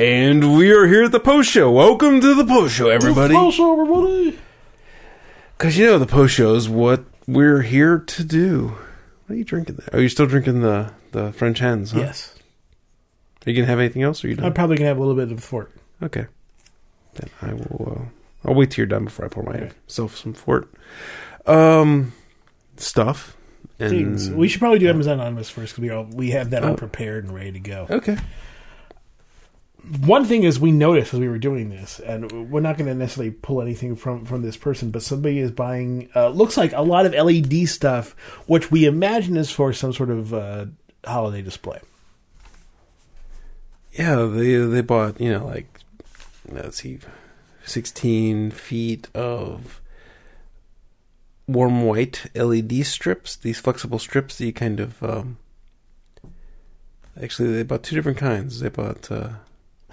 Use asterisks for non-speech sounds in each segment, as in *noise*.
And we are here at the post show. Welcome to the post show, everybody. Post show, everybody. Because you know the post show is what we're here to do. What are you drinking there? Are you still drinking the, the French hens? Huh? Yes. Are you gonna have anything else? Or are you done? I'm probably going to have a little bit of fort. Okay. Then I will. Uh, I'll wait till you're done before I pour myself some fort. Um, stuff and Things. We should probably do Amazon Anonymous first because we, all- we have that all Oh. prepared and ready to go. okay. One thing is we noticed as we were doing this, and we're not going to necessarily pull anything from, from this person, but somebody is buying, uh, looks like a lot of LED stuff, which we imagine is for some sort of uh, holiday display. Yeah, they they bought you know like let's see, sixteen feet of warm white LED strips. These flexible strips that you kind of um, actually they bought two different kinds. They bought uh,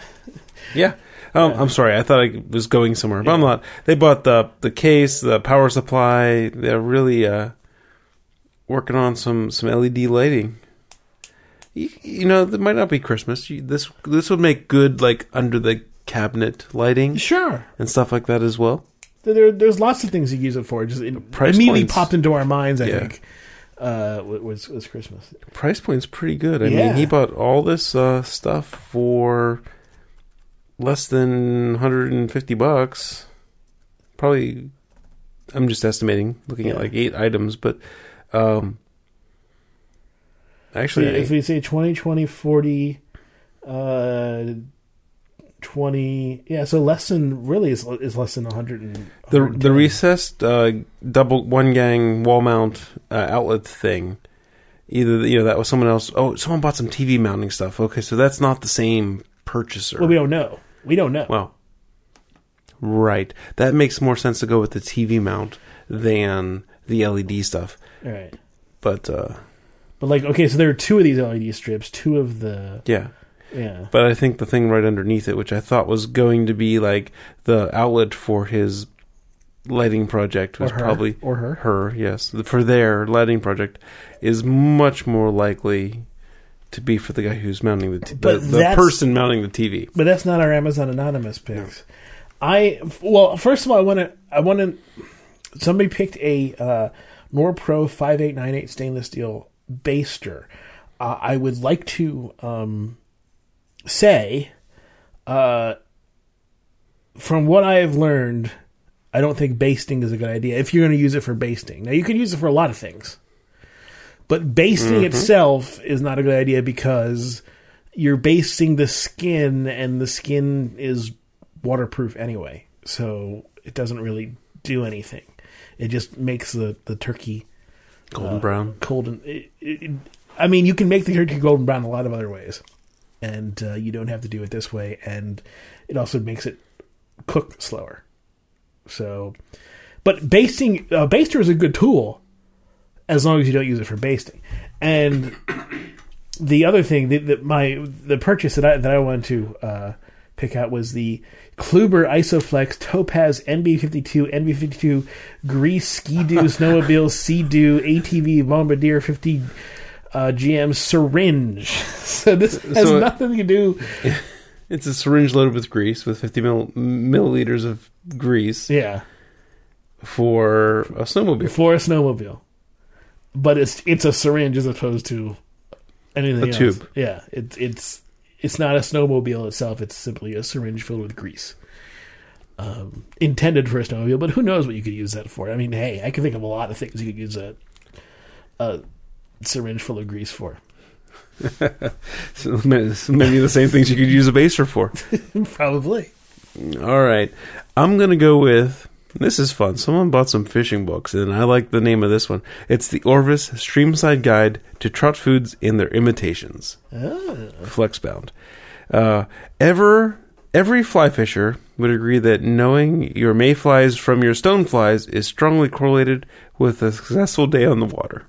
*laughs* yeah. Um, I'm sorry, I thought I was going somewhere, but I'm not. They bought the the case, the power supply. They're really uh, working on some some LED lighting. You, you know, it might not be Christmas. You, this this would make good like under the cabinet lighting Sure. and stuff like that as well. There, there's lots of things you use it for. Just it Price immediately points. popped into our minds. I Yeah. think uh, was was Christmas. Price point's pretty good. I Yeah. mean, he bought all this uh, stuff for less than 150 bucks. Probably, I'm just estimating, looking at like eight items, but um, So actually, if we say 20, 20, 40, uh, 20, yeah, so less than, really is, is less than 100 and, the the recessed uh, double one gang wall mount uh, outlet thing. Either you know that was someone else. Oh, someone bought some TV mounting stuff. Okay, so that's not the same purchaser. Well, we don't know. We don't know. Well, right. That makes more sense to go with the TV mount than the LED stuff. All right. But uh, But like, okay, so there are two of these LED strips, two of the, yeah. yeah. But I think the thing right underneath it, which I thought was going to be like the outlet for his lighting project, was Or probably Or her. Her, yes, for their lighting project, is much more likely to be for the guy who's mounting the t- the, the person mounting the TV. But that's not our Amazon Anonymous picks. I well, first of all, I want to. I want to. Somebody picked a uh, Norpro five eight nine eight stainless steel baster. Uh, I would like to um, say, uh, from what I have learned, I don't think basting is a good idea. If you're going to use it for basting, now you can use it for a lot of things, but basting itself is not a good idea because you're basting the skin and the skin is waterproof anyway. So it doesn't really do anything. It just makes the, the turkey Golden brown. golden. it, it, i mean you can make the turkey golden brown a lot of other ways. And uh, you don't have to do it this way. And it also makes it cook slower. So but basting uh, baster is a good tool as long as you don't use it for basting and the other thing that, that my the purchase that I that I wanted to uh, pick out was the Kluber Isoflex Topas NB52 NB52 Grease Ski-Doo *laughs* Snowmobile Sea-Doo ATV Bombardier 50 uh, GM syringe. *laughs* So this has So- nothing to do. *laughs* It's a syringe loaded with grease, with 50 mil- milliliters of grease Yeah, for a snowmobile. for a snowmobile, but it's it's a syringe as opposed to anything A else. tube. Yeah, it's it's it's not a snowmobile itself. It's simply a syringe filled with grease. Um, intended for a snowmobile, but who knows what you could use that for? I mean, hey, I can think of a lot of things you could use a, a syringe full of grease for. *laughs* So of the same things you could use a baser for. *laughs* Probably. All right. I'm going to go with this is fun. Someone bought some fishing books, and I like the name of this one. It's the Orvis Streamside Guide to Trout Foods and Their Imitations. Ah. Flexbound. Uh, ever every fly fisher would agree that knowing your mayflies from your stoneflies is strongly correlated with a successful day on the water.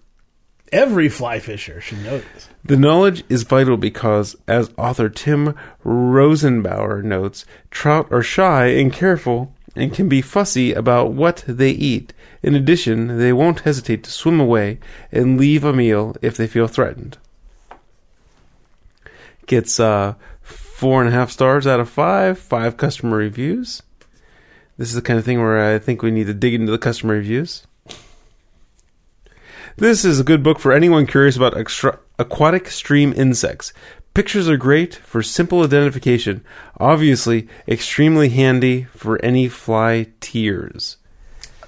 Every fly fisher should know this. The knowledge is vital because, as author Tom Rosenbauer notes, trout are shy and careful and can be fussy about what they eat. In addition, they won't hesitate to swim away and leave a meal if they feel threatened. Gets uh, four and a half stars out of five, five customer reviews. This is the kind of thing where I think we need to dig into the customer reviews. This is a good book for anyone curious about extra- aquatic stream insects. Pictures are great for simple identification. Obviously, extremely handy for any fly tiers.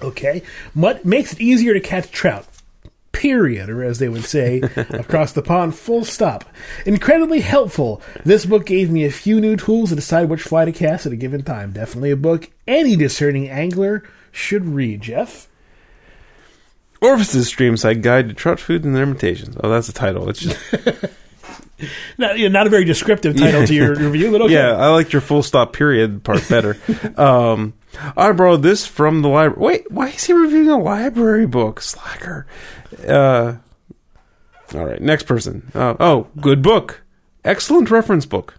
Okay. Mud makes it easier to catch trout. Period, or as they would say, *laughs* across the pond, full stop. Incredibly helpful. This book gave me a few new tools to decide which fly to cast at a given time. Definitely a book any discerning angler should read, Jeff. Orvis's Streamside Guide to Trout Food and Their Imitations. Oh, that's the title. It's just *laughs* Not, you know, not a very descriptive title to your review, but okay. yeah. I liked your full stop period part better. *laughs* um, I borrowed this from the library. Wait, why is he reviewing a library book? Slacker. Uh, all right, next person. Uh, oh, good book. Excellent reference book.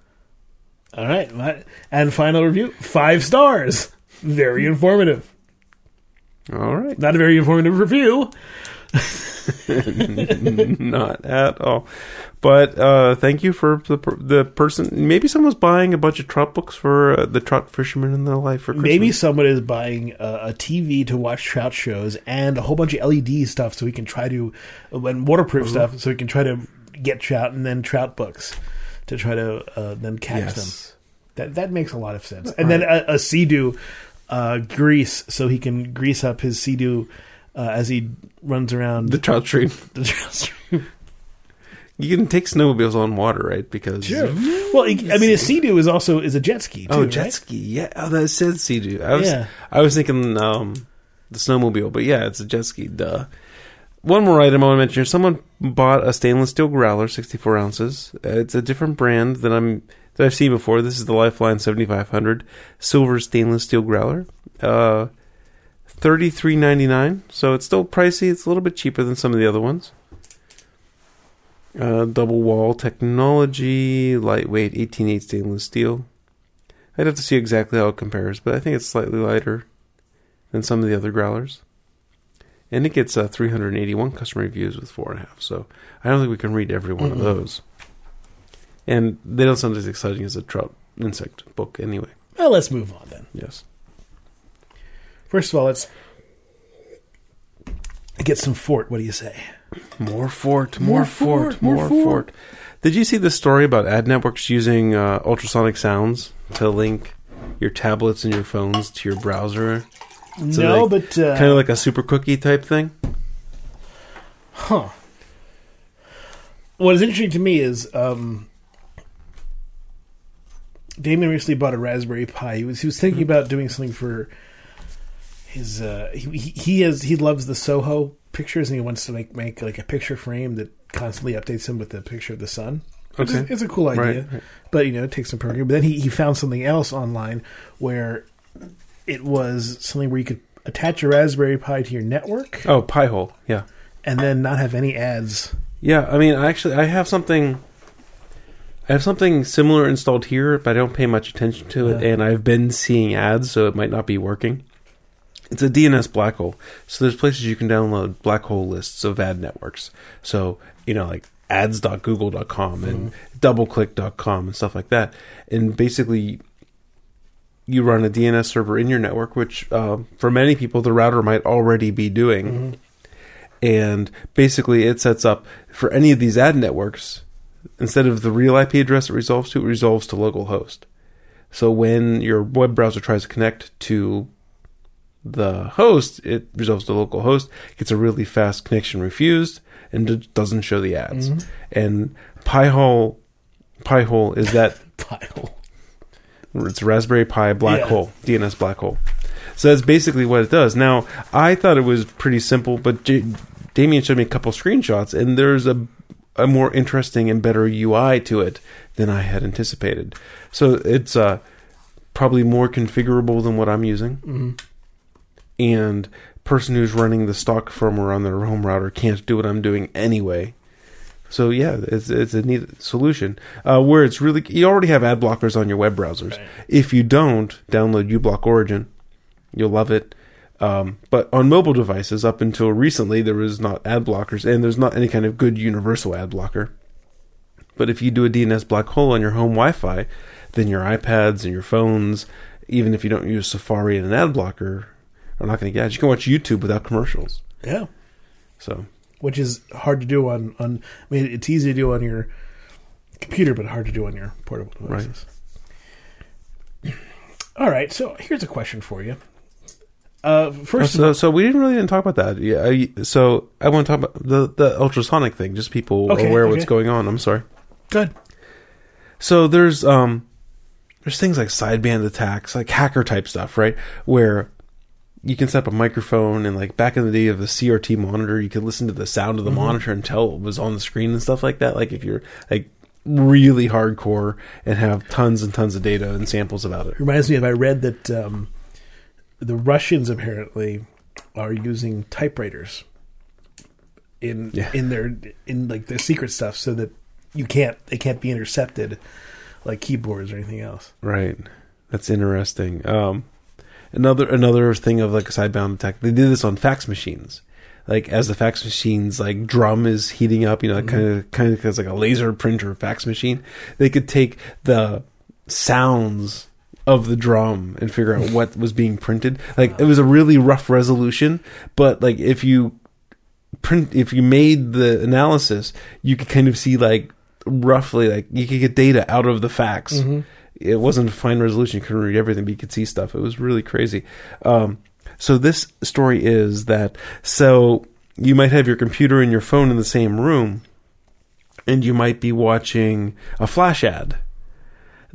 All right. my- And final review five stars. Very informative. All right, Not a very informative review. *laughs* *laughs* not at all. But uh, thank you for the the person. Maybe someone's buying a bunch of trout books for uh, the trout fishermen in their life for Christmas. Maybe someone is buying a, a TV to watch trout shows and a whole bunch of LED stuff so we can try to, and waterproof stuff so we can try to get trout and then trout books to try to uh, then catch them. That that makes a lot of sense. And then a, a Sea-Doo uh, grease so he can grease up his Sea-Doo uh, as he runs around The trout stream. *laughs* the trout stream. You can take snowmobiles on water, right? Because Well, I mean, a Sea-Doo is also is a jet ski. Too, Oh, right? jet ski. Yeah. Oh, that said Sea-Doo. I was, Yeah. I was thinking um, the snowmobile, but yeah, it's a jet ski. Duh. One more item I want to mention here. Someone bought a stainless steel growler, 64 ounces. It's a different brand that I'm that I've seen before. This is the Lifeline 7500 silver stainless steel growler. Uh, 33.99. So it's still pricey. It's a little bit cheaper than some of the other ones. Uh, double wall technology, lightweight 18.8 stainless steel. I'd have to see exactly how it compares, but I think it's slightly lighter than some of the other growlers. And it gets uh, 381 customer reviews with four and a half. So I don't think we can read every one of Mm-mm. those. And they don't sound as exciting as a trout insect book, anyway. Well, let's move on then. Yes. First of all, let's get some fort. What do you say? More fort, more, More fort, fort, more fort. fort. Did you see the story about ad networks using uh, ultrasonic sounds to link your tablets and your phones to your browser? So no, they- but uh, kind of like a super cookie type thing. Huh. What is interesting to me is um, Damon recently bought a Raspberry Pi. He was he was thinking about doing something for his. Uh, he he he has he loves the Soho pictures and he wants to make make like a picture frame that constantly updates him with the picture of the sun. Is- Okay. it's a cool idea, Right, right. but you know it takes some programming. But then he he found something else online where it was something where you could attach a Raspberry Pi to your network Oh, Pi hole. Yeah. and then not have any ads. Yeah, I mean, actually, I have something. I have something similar installed here, but I don't pay much attention to it, Yeah. and I've been seeing ads, so it might not be working. It's a DNS black hole, so there's places you can download black hole lists of ad networks. So you know, like ads.google.com and doubleclick.com and stuff like that, and basically. You run a DNS server in your network, which uh, for many people the router might already be doing and basically it sets up for any of these ad networks instead of the real IP address it resolves to, it resolves to localhost. So when your web browser tries to connect to the host, it resolves to localhost, gets a really fast connection refused, and doesn't show the ads. And Pi-hole, Pi-hole is that *laughs* Pile. it's Raspberry Pi black Yeah. hole, DNS black hole. So that's basically what it does. Now, I thought it was pretty simple, but J- Damien showed me a couple screenshots, and there's a a more interesting and better UI to it than I had anticipated. So it's uh, probably more configurable than what I'm using, Mm-hmm. And person who's running the stock firmware on their home router can't do what I'm doing anyway. So yeah, it's it's a neat solution. Uh, where it's really you already have ad blockers on your web browsers. Right. If you don't download uBlock Origin, you'll love it. Um, but on mobile devices, up until recently, there was not ad blockers, and there's not any kind of good universal ad blocker. But if you do a DNS black hole on your home Wi-Fi, then your iPads and your phones, even if you don't use Safari and an ad blocker, are not going to get ads. You can watch YouTube without commercials. Yeah. So Which is hard to do on, on I mean it's easy to do on your computer but hard to do on your portable devices. *clears throat* All right, so here's a question for you. Uh, first, so, so we didn't really didn't talk about that. Yeah. I, so I want to talk about the the ultrasonic thing. Just people Okay, aware of what's going on. I'm sorry. good. So there's um there's things like sideband attacks, like hacker type stuff, right? Where you can set up a microphone and like back in the day of the CRT monitor, you could listen to the sound of the monitor and tell it was on the screen and stuff like that. Like if you're like really hardcore and have tons and tons of data and samples about it. Reminds me of I read that um, the Russians apparently are using typewriters in Yeah. in their in like their secret stuff so that you can't they can't be intercepted like keyboards or anything else. Right. That's interesting. Um, another another thing of like a sideband attack. They did this on fax machines. Like as the fax machine's like drum is heating up, you know, kind of kind of like a laser printer fax machine. They could take the sounds of the drum and figure out *laughs* what was being printed. Like it was a really rough resolution, but like if you print if you made the analysis, you could kind of see like roughly like you could get data out of the fax. Mm-hmm. It wasn't fine resolution; you couldn't read everything, but you could see stuff. It was really crazy. Um, so this story is that so you might have your computer and your phone in the same room, and you might be watching a flash ad.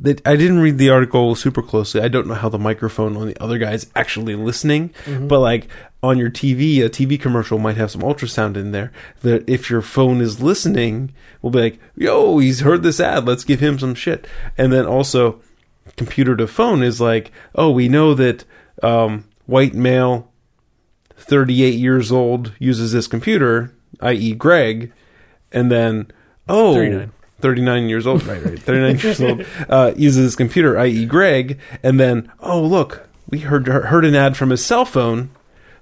That I didn't read the article super closely. I don't know how the microphone on the other guy is actually listening, but like on your TV, a TV commercial might have some ultrasound in there. That if your phone is listening, will be like, "Yo, he's heard this ad. Let's give him some shit." And then also, computer to phone is like, "Oh, we know that um, white male, thirty-eight years old, uses this computer, i.e., Greg," and then, "Oh." 39. 39 years old, right, right, 39 *laughs* years old, uh, uses his computer, i.e. Greg, and then, oh, look, we heard, heard an ad from his cell phone,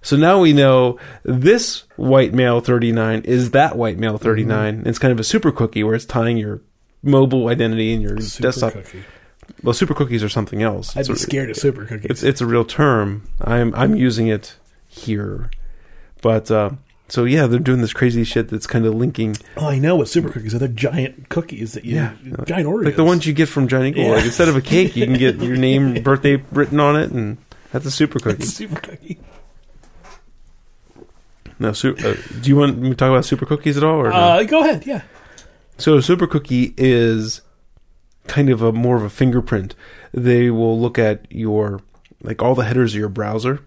so now we know this white male 39 is that white male 39. It's kind of a super cookie where it's tying your mobile identity and your Super desktop. cookie. Well, super cookies are something else. I'd It's be a- scared of super cookies. It's it's a real term. I'm I'm using it here, but uh, so yeah, they're doing this crazy shit that's kind of linking oh, I know what super cookies are. They're giant cookies that you Yeah. giant Oreos. like the ones you get from Giant Eagle. Yeah. Like instead of a cake, you can get *laughs* your name, birthday written on it, and that's a super cookie. super cookie. No, su- uh, do you want me to talk about super cookies at all? Or no? Uh, go ahead. Yeah. So a super cookie is kind of a more of a fingerprint. They will look at your like all the headers of your browser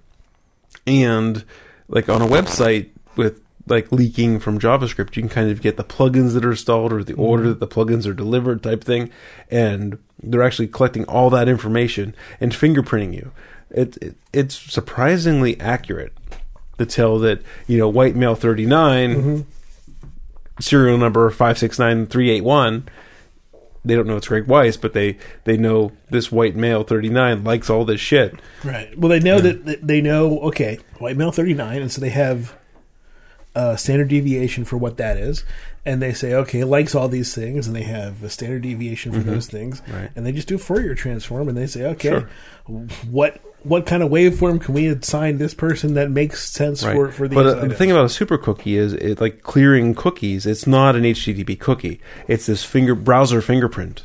and like on a website with like leaking from JavaScript, you can kind of get the plugins that are installed or the mm-hmm. order that the plugins are delivered type thing and they're actually collecting all that information and fingerprinting you. It, it it's surprisingly accurate to tell that, you know, white male 39 mm-hmm. serial number five six nine three eight one. They don't know it's Greg Weiss, but they they know this white male thirty nine likes all this shit. Right. Well, they know that that they know. Okay, white male thirty nine, and so they have a standard deviation for what that is, and they say okay likes all these things, and they have a standard deviation for those things, Mm-hmm. Right. and they just do a Fourier transform, and they say okay, Sure. what what kind of waveform can we assign this person that makes sense Right. for for these? but uh, the thing about a super cookie is it like clearing cookies. It's not an HTTP cookie. It's this finger browser fingerprint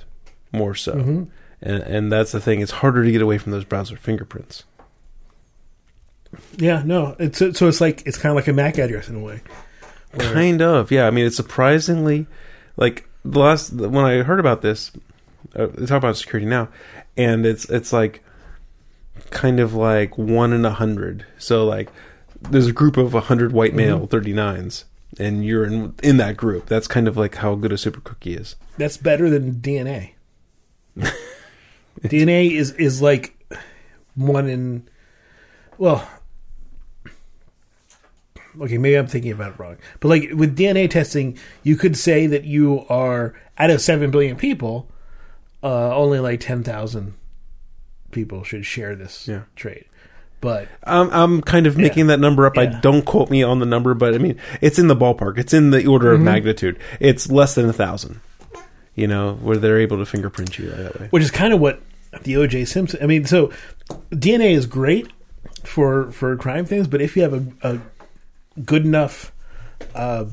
more so, Mm-hmm. and and that's the thing. It's harder to get away from those browser fingerprints. Yeah, no, it's so it's like it's kind of like a MAC address in a way. Where- Kind of, yeah. I mean, it's surprisingly like the last when I heard about this, uh, they talk about security now, and it's it's like kind of like one in a hundred. So like, there's a group of a hundred white male 39s, and you're in in that group. That's kind of like how good a super cookie is. That's better than DNA. *laughs* DNA is is like one in well okay maybe i'm thinking about it wrong but like with dna testing you could say that you are out of 7 billion people uh, only like 10,000 people should share this Yeah. trait but I'm I'm kind of making that number up. I don't quote me on the number, but I mean it's in the ballpark. It's in the order of magnitude. It's less than a thousand. You know, where they're able to fingerprint you that way. which is kind of what the OJ Simpson. I mean, so DNA is great for for crime things, but if you have a, a good enough uh,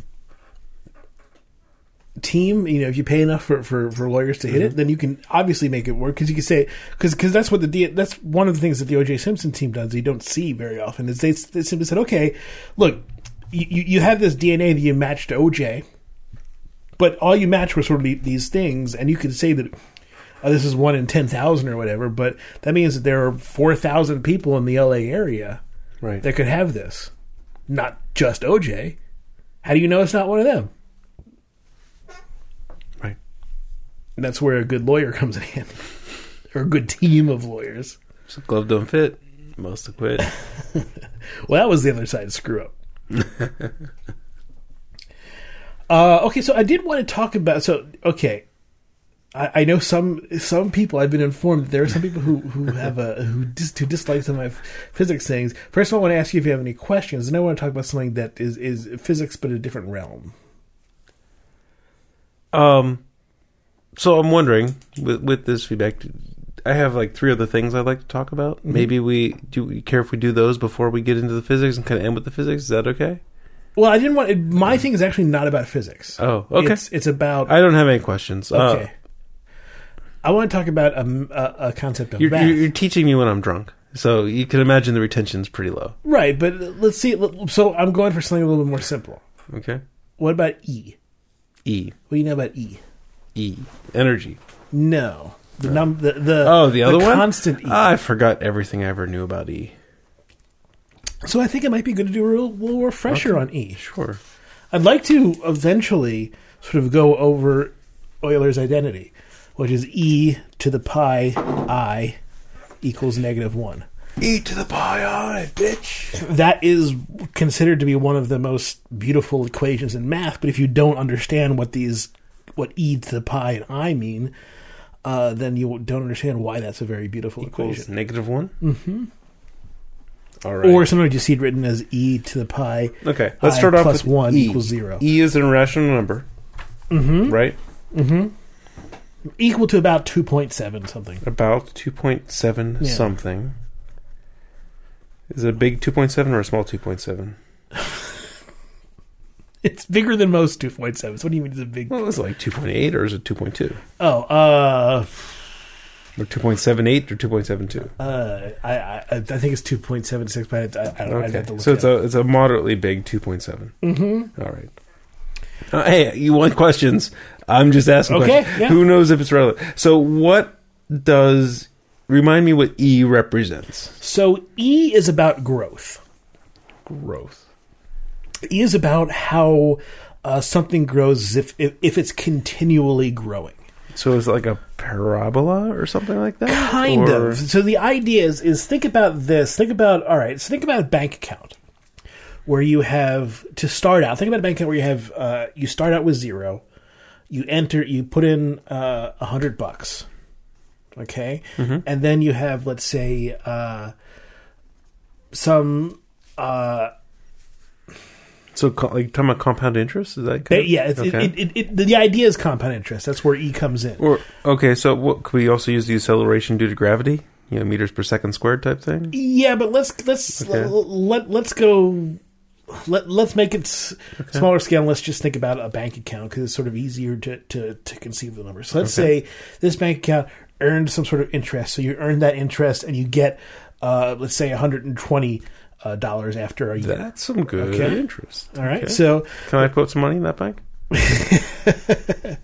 team, you know, if you pay enough for, for, for lawyers to hit it, then you can obviously make it work because you can say because because that's what the D- that's one of the things that the OJ Simpson team does. You don't see very often is they, they simply said, okay, look, you you you have this DNA that you matched to OJ. But all you match were sort of these things, and you could say that uh, this is one in 10,000 or whatever, but that means that there are 4,000 people in the LA area Right. that could have this. Not just OJ. How do you know it's not one of them? Right. And that's where a good lawyer *laughs* comes in handy, or a good team of lawyers. So glove don't fit. Most to quit. *laughs* Well, that was the other side screw up. *laughs* uh, okay, so I did want to talk about. So, okay, I, I know some some people. I've been informed that there are some people who who *laughs* have a who dis, who dislike some of my physics things. First of all, I want to ask you if you have any questions, and I want to talk about something that is is physics but a different realm. Um, so I'm wondering with with this feedback, I have like three other things I'd like to talk about. Mm-hmm. Maybe we do. You care if we do those before we get into the physics and kind of end with the physics? Is that okay? Well, I didn't want It, my thing is actually not about physics. Oh, okay. It's it's about I don't have any questions. okay. Uh, I want to talk about a, a, a concept of you're, math. you're teaching me when I'm drunk, so you can imagine the retention's pretty low. Right, but let's see. So I'm going for something a little bit more simple. Okay. What about E? E What do you know about E? E energy. No, the num the, the Oh, the other one. constant E. Ah, I forgot everything I ever knew about E. so I think it might be good to do a real, little refresher on E. Sure. I'd like to eventually sort of go over Euler's identity, which is E to the pi i equals negative one. E to the pi i, bitch. that is considered to be one of the most beautiful equations in math. But if you don't understand what these, what e to the pi and i mean, uh, then you don't understand why that's a very beautiful Equals equation. negative one. Mm-hmm. All right. Or sometimes you see it written as e to the pi. Okay, let's I start off plus with one E. equals zero. E is an irrational number, Mm-hmm. right? Equal to about two point seven something. About two point seven Yeah. something. Is it a big two point seven or a small two point seven? It's bigger than most two point sevens. What do you mean it's a big? Well, is it like two point eight or is it two point two Oh, uh, or two point seven eight or two point seven two? uh, I, I, I think it's two point seven six, but I, I don't. I'd have to Okay, look so it it's up. a it's a moderately big two point seven. Mm-hmm. All right. Uh, hey, you want questions? I'm just asking. Okay, yeah. Who knows if it's relevant? So, what does remind me what E represents? So E is about growth. Growth. E is about how uh, something grows if, if if it's continually growing. So it's like a parabola or something like that. Kind Or- of. So the idea is is think about this. Think about all right. So think about a bank account where you have to start out. Think about a bank account where you have uh, you start out with zero. You enter. You put in uh, a hundred bucks. Okay, and then you have let's say uh, some. Uh, So, like, talking about compound interest is that? Ba- yeah, it's, Okay. it, it, it, the idea is compound interest. That's where E comes in. or okay, so what, could we also use the acceleration due to gravity? You know, meters per second squared type thing. Yeah, but let's let's Okay. l- let let's go. Let let's make it s- smaller scale. and Let's just think about a bank account because it's sort of easier to, to, to conceive the numbers. So let's Okay. say this bank account earned some sort of interest. So you earn that interest and you get, uh, let's say, 120 uh, dollars after a year. That's some good Okay. interest. All right. Okay. So can I put some money in that bank? *laughs*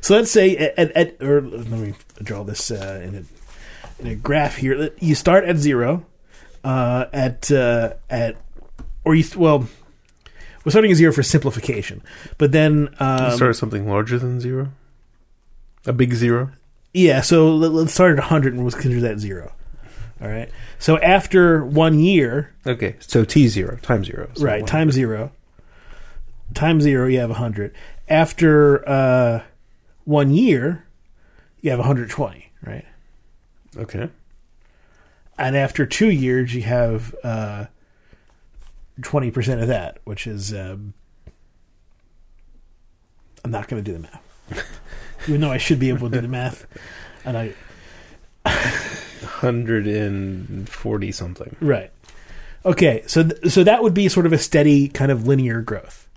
So let's say at, at or let me draw this uh, in a in a graph here. You start at zero, uh, at uh, at or you well, we're starting at zero for simplification, but then um, Start at something larger than zero. A big zero. yeah. So let, let's start at hundred and we'll consider that zero. All right. So after one year, Okay, so T zero times zero. So right, one- times zero, times zero, you have hundred. After uh, one year, you have 120, right? Okay. and after two years you have uh, 20% of that which is um, i'm not going to do the math *laughs* even though I should be able to do the math. And I Hundred and forty something. right. Okay, so th- so that would be sort of a steady kind of linear growth.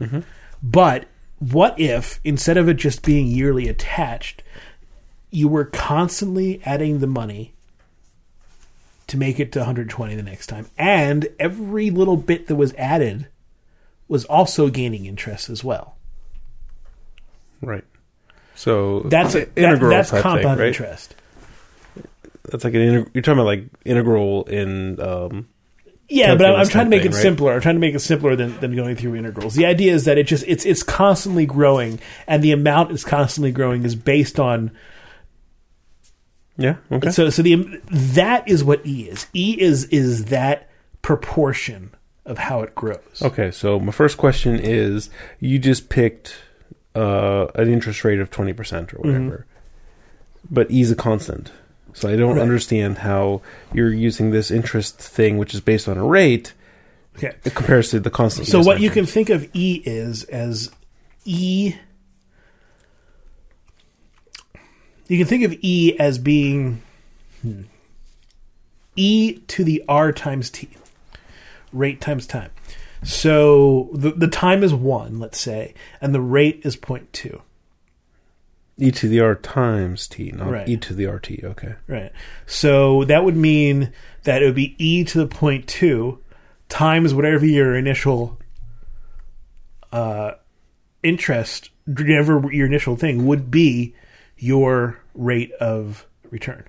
Mhm. But what if instead of it just being yearly attached, you were constantly adding the money to make it to 120 the next time, and every little bit that was added was also gaining interest as well. Right. So That's a, that- integral that's type compound thing, right? interest. That's like an integ- you're talking about like integral in um Yeah, but I'm, I'm trying to make thing, it right? simpler. I'm trying to make it simpler than, than going through integrals. The idea is that it just it's it's constantly growing, and the amount is constantly growing is based on yeah okay so so the that is what E is. E is is that proportion of how it grows. okay. So my first question is: you just picked uh, an interest rate of twenty percent or whatever, but E is a constant. So I don't Right. understand how you're using this interest thing, which is based on a rate, Okay. it compares to the constant. So what you can think of E is as E. You can think of E as being hmm, E to the R times T, rate times time. So the the time is one, let's say, and the rate is 0.2. e to the r times t, not Right. e to the rt. Okay. Right. So that would mean that it would be e to the point two times whatever your initial uh, interest, whatever your initial thing would be your rate of return.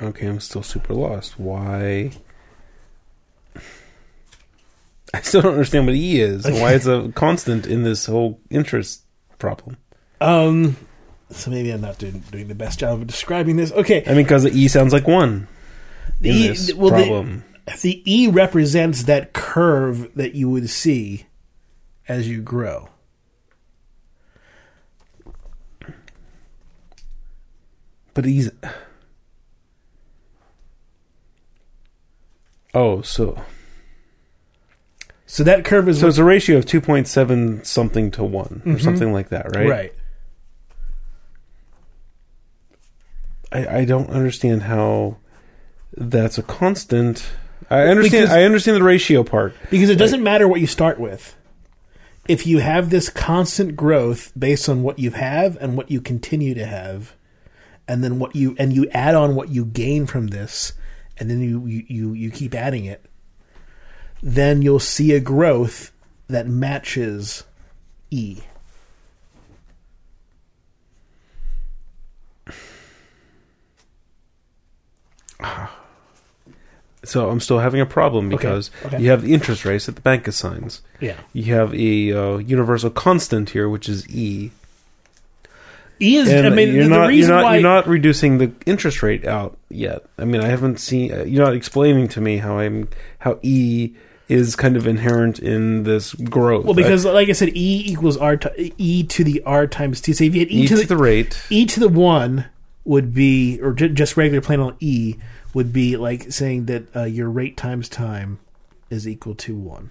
Okay, I'm still super lost. Why? I still don't understand what E is. and Why it's a *laughs* constant in this whole interest problem. Um. So maybe I'm not doing, doing the best job of describing this. Okay. I mean, because the E sounds like one in E- well, the- problem. The E represents that curve that you would see as you grow. But he's. Oh, so So that curve is so it's a ratio of two point seven something to one or mm-hmm. something like that, right? right. I, I don't understand how that's a constant. I understand. Because- I understand the ratio part. Because it doesn't matter what you start with. If you have this constant growth based on what you have and what you continue to have, and then what you and you add on what you gain from this, and then you you, you, you keep adding it, then you'll see a growth that matches E. *sighs* So I'm still having a problem because okay. you have the interest rates that the bank assigns. Yeah. You have a uh, universal constant here, which is E. E is And I mean you're the, not, the reason you're not, why you're not reducing the interest rate out yet. I mean, I haven't seen. Uh, you're not explaining to me how I'm how E is kind of inherent in this growth. well because like I said E equals R ti- E to the R times T. So if you had e to the, to the rate. e to the one would be, or ju- just regular plain old e would be like saying that uh, your rate times time is equal to one.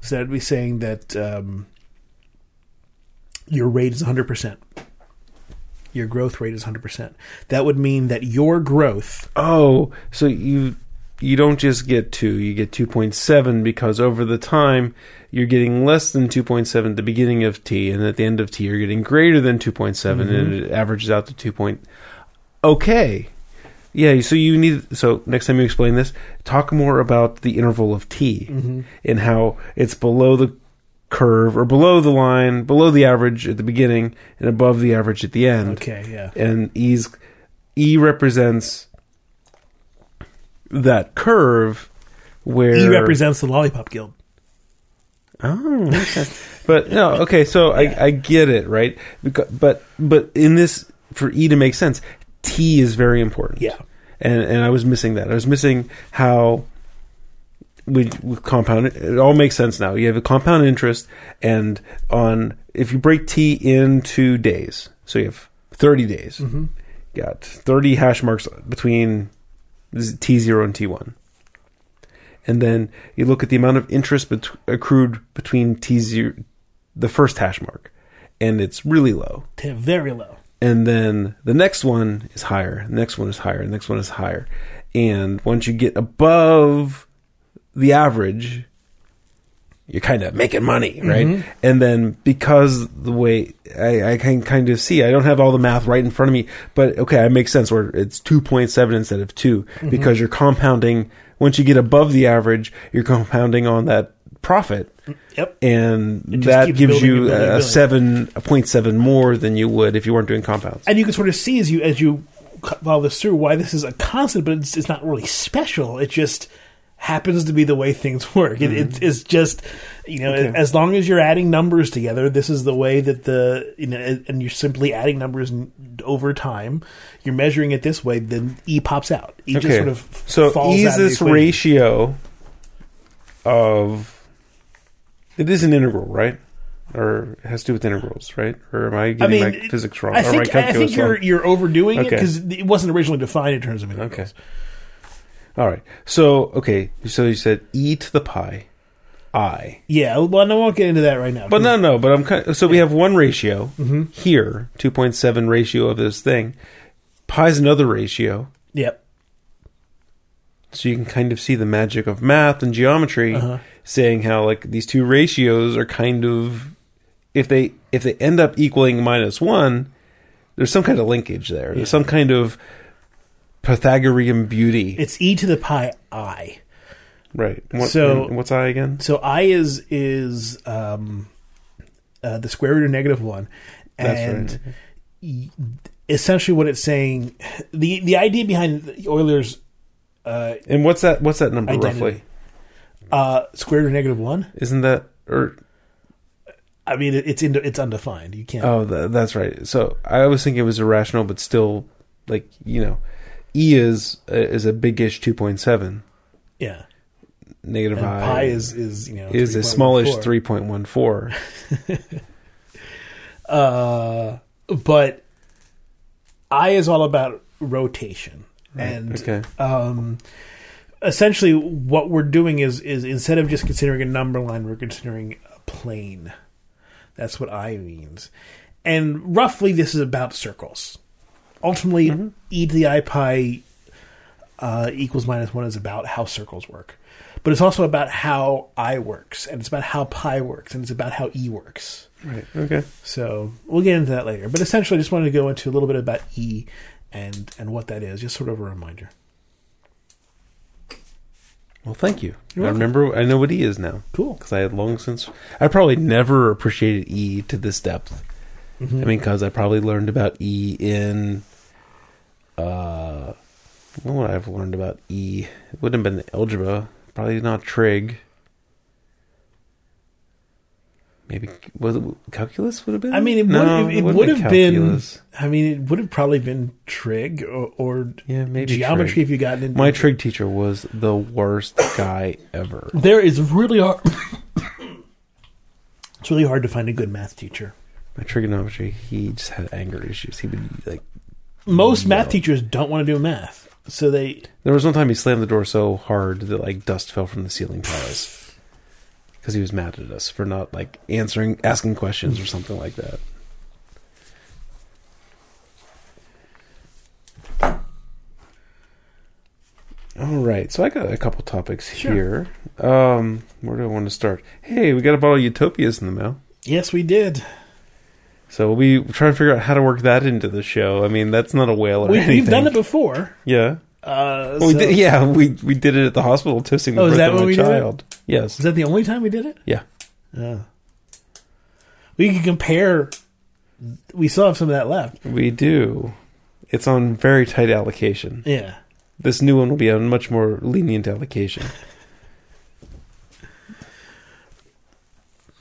So that would be saying that um, your rate is 100%. Your growth rate is 100%. That would mean that your growth, Oh, so you you don't just get two, you get two point seven because over the time you're getting less than two point seven at the beginning of T, and at the end of T you're getting greater than two and mm-hmm. it averages out to two point. Okay, yeah. So you need so next time you explain this, talk more about the interval of T mm-hmm. and how it's below the curve or below the line, below the average at the beginning, and above the average at the end okay, yeah. and E's E represents that curve where E represents the Lollipop Guild. Oh, okay. but no, okay. So I, I get it, right? Because, but but in this, for E to make sense, T is very important. Yeah. and and I was missing that. I was missing how we, we compound it. It all makes sense now. You have a compound interest, and on if you break T into days, so you have thirty days. Mm-hmm. Got thirty hash marks between T zero and T one and then you look at the amount of interest bet- accrued between T zero, the first hash mark, and it's really low. Very low. And then the next one is higher. The next one is higher. The next one is higher. And once you get above the average, you're kind of making money, right? Mm-hmm. And then because the way I, I can kind of see, I don't have all the math right in front of me, but okay, it makes sense where it's 2.7 instead of 2 mm-hmm. because you're compounding. Once you get above the average, you're compounding on that profit Yep. and that gives building you building a building. seven, a point seven more than you would if you weren't doing compounds. and you can sort of see as you as you follow this through why this is a constant, but it's, it's not really special. It just happens to be the way things *laughs* work. It, it, it's just you know, Okay. as long as you're adding numbers together, this is the way that the you know, and you're simply adding numbers over time. You're measuring it this way, then E pops out. E just Okay. sort of so falls E out is this ratio of it is an integral, right? Or it has to do with integrals, right? Or am I I getting mean, my physics wrong? I or my think, I think you're wrong? you're overdoing it because it wasn't originally defined in terms of integrals. Okay. All right. So okay. So you said e to the pi, i. Yeah, well, I won't get into that right now. But no, no. But I'm kind. so we have one ratio Mm-hmm. here, two point seven ratio of this thing. Pi is another ratio. Yep. So you can kind of see the magic of math and geometry, Uh-huh. saying how like these two ratios are kind of if they if they end up equaling minus one, there's some kind of linkage there. There's some kind of Pythagorean beauty, It's e to the pi i. right? What, so- what's I again? So i is is um, uh, the square root of negative one, and right. essentially what it's saying, the the idea behind Euler's uh, And what's that? What's that number Identity. roughly? uh, square root of negative one. Isn't that or I mean, it's in, it's undefined. You can't. oh tha that's right. So I was thinking it was irrational, but still like you know, e is is a bigish two point seven. yeah, Negative and i pi is is you know is a smallish *laughs* three point one four. Uh, but I is all about rotation, and Okay. um, essentially what we're doing is is instead of just considering a number line, we're considering a plane. That's what I means, and roughly this is about circles. Ultimately, e to the i pi uh, equals minus one is about how circles work, but it's also about how i works, and it's about how pi works, and it's about how e works. Right. Okay. So we'll get into that later. But essentially, I just wanted to go into a little bit about E and and what that is, just sort of a reminder. Well, thank you. You're I remember. I know what E is now Cool. because I had long since. I probably never appreciated E to this depth. Mm-hmm. I mean, because I probably learned about E in. Uh, what would I have learned about E? It wouldn't have been algebra. Probably not trig. Maybe was it calculus? Would have been. I mean, it No, would it, wouldn't would have been. I mean, it would have probably been trig or, or Yeah, maybe geometry trig. if you got into My trig teacher was the worst guy ever. There is really hard. *coughs* it's really hard to find a good math teacher. My trigonometry, he just had anger issues. He would like. Most math teachers don't want to do math, so they There was one time he slammed the door so hard that like dust fell from the ceiling tiles *sighs* because he was mad at us for not like answering, asking questions or something like that. All right, so I got a couple topics Sure. here. Um, where do I want to start? Hey, we got a bottle of Utopias in the mail. yes, we did. So we try to figure out how to work that into the show. I mean, that's not a whale or We, anything. we've done it before. Yeah. Uh, Well, we did, yeah, we we did it at the hospital toasting the Oh, birth of when my we did it? child. Yes. Is that the only time we did it? Yeah. Yeah. We can compare. We still have some of that left. We do. It's on very tight allocation. Yeah. This new one will be on much more lenient allocation. *laughs*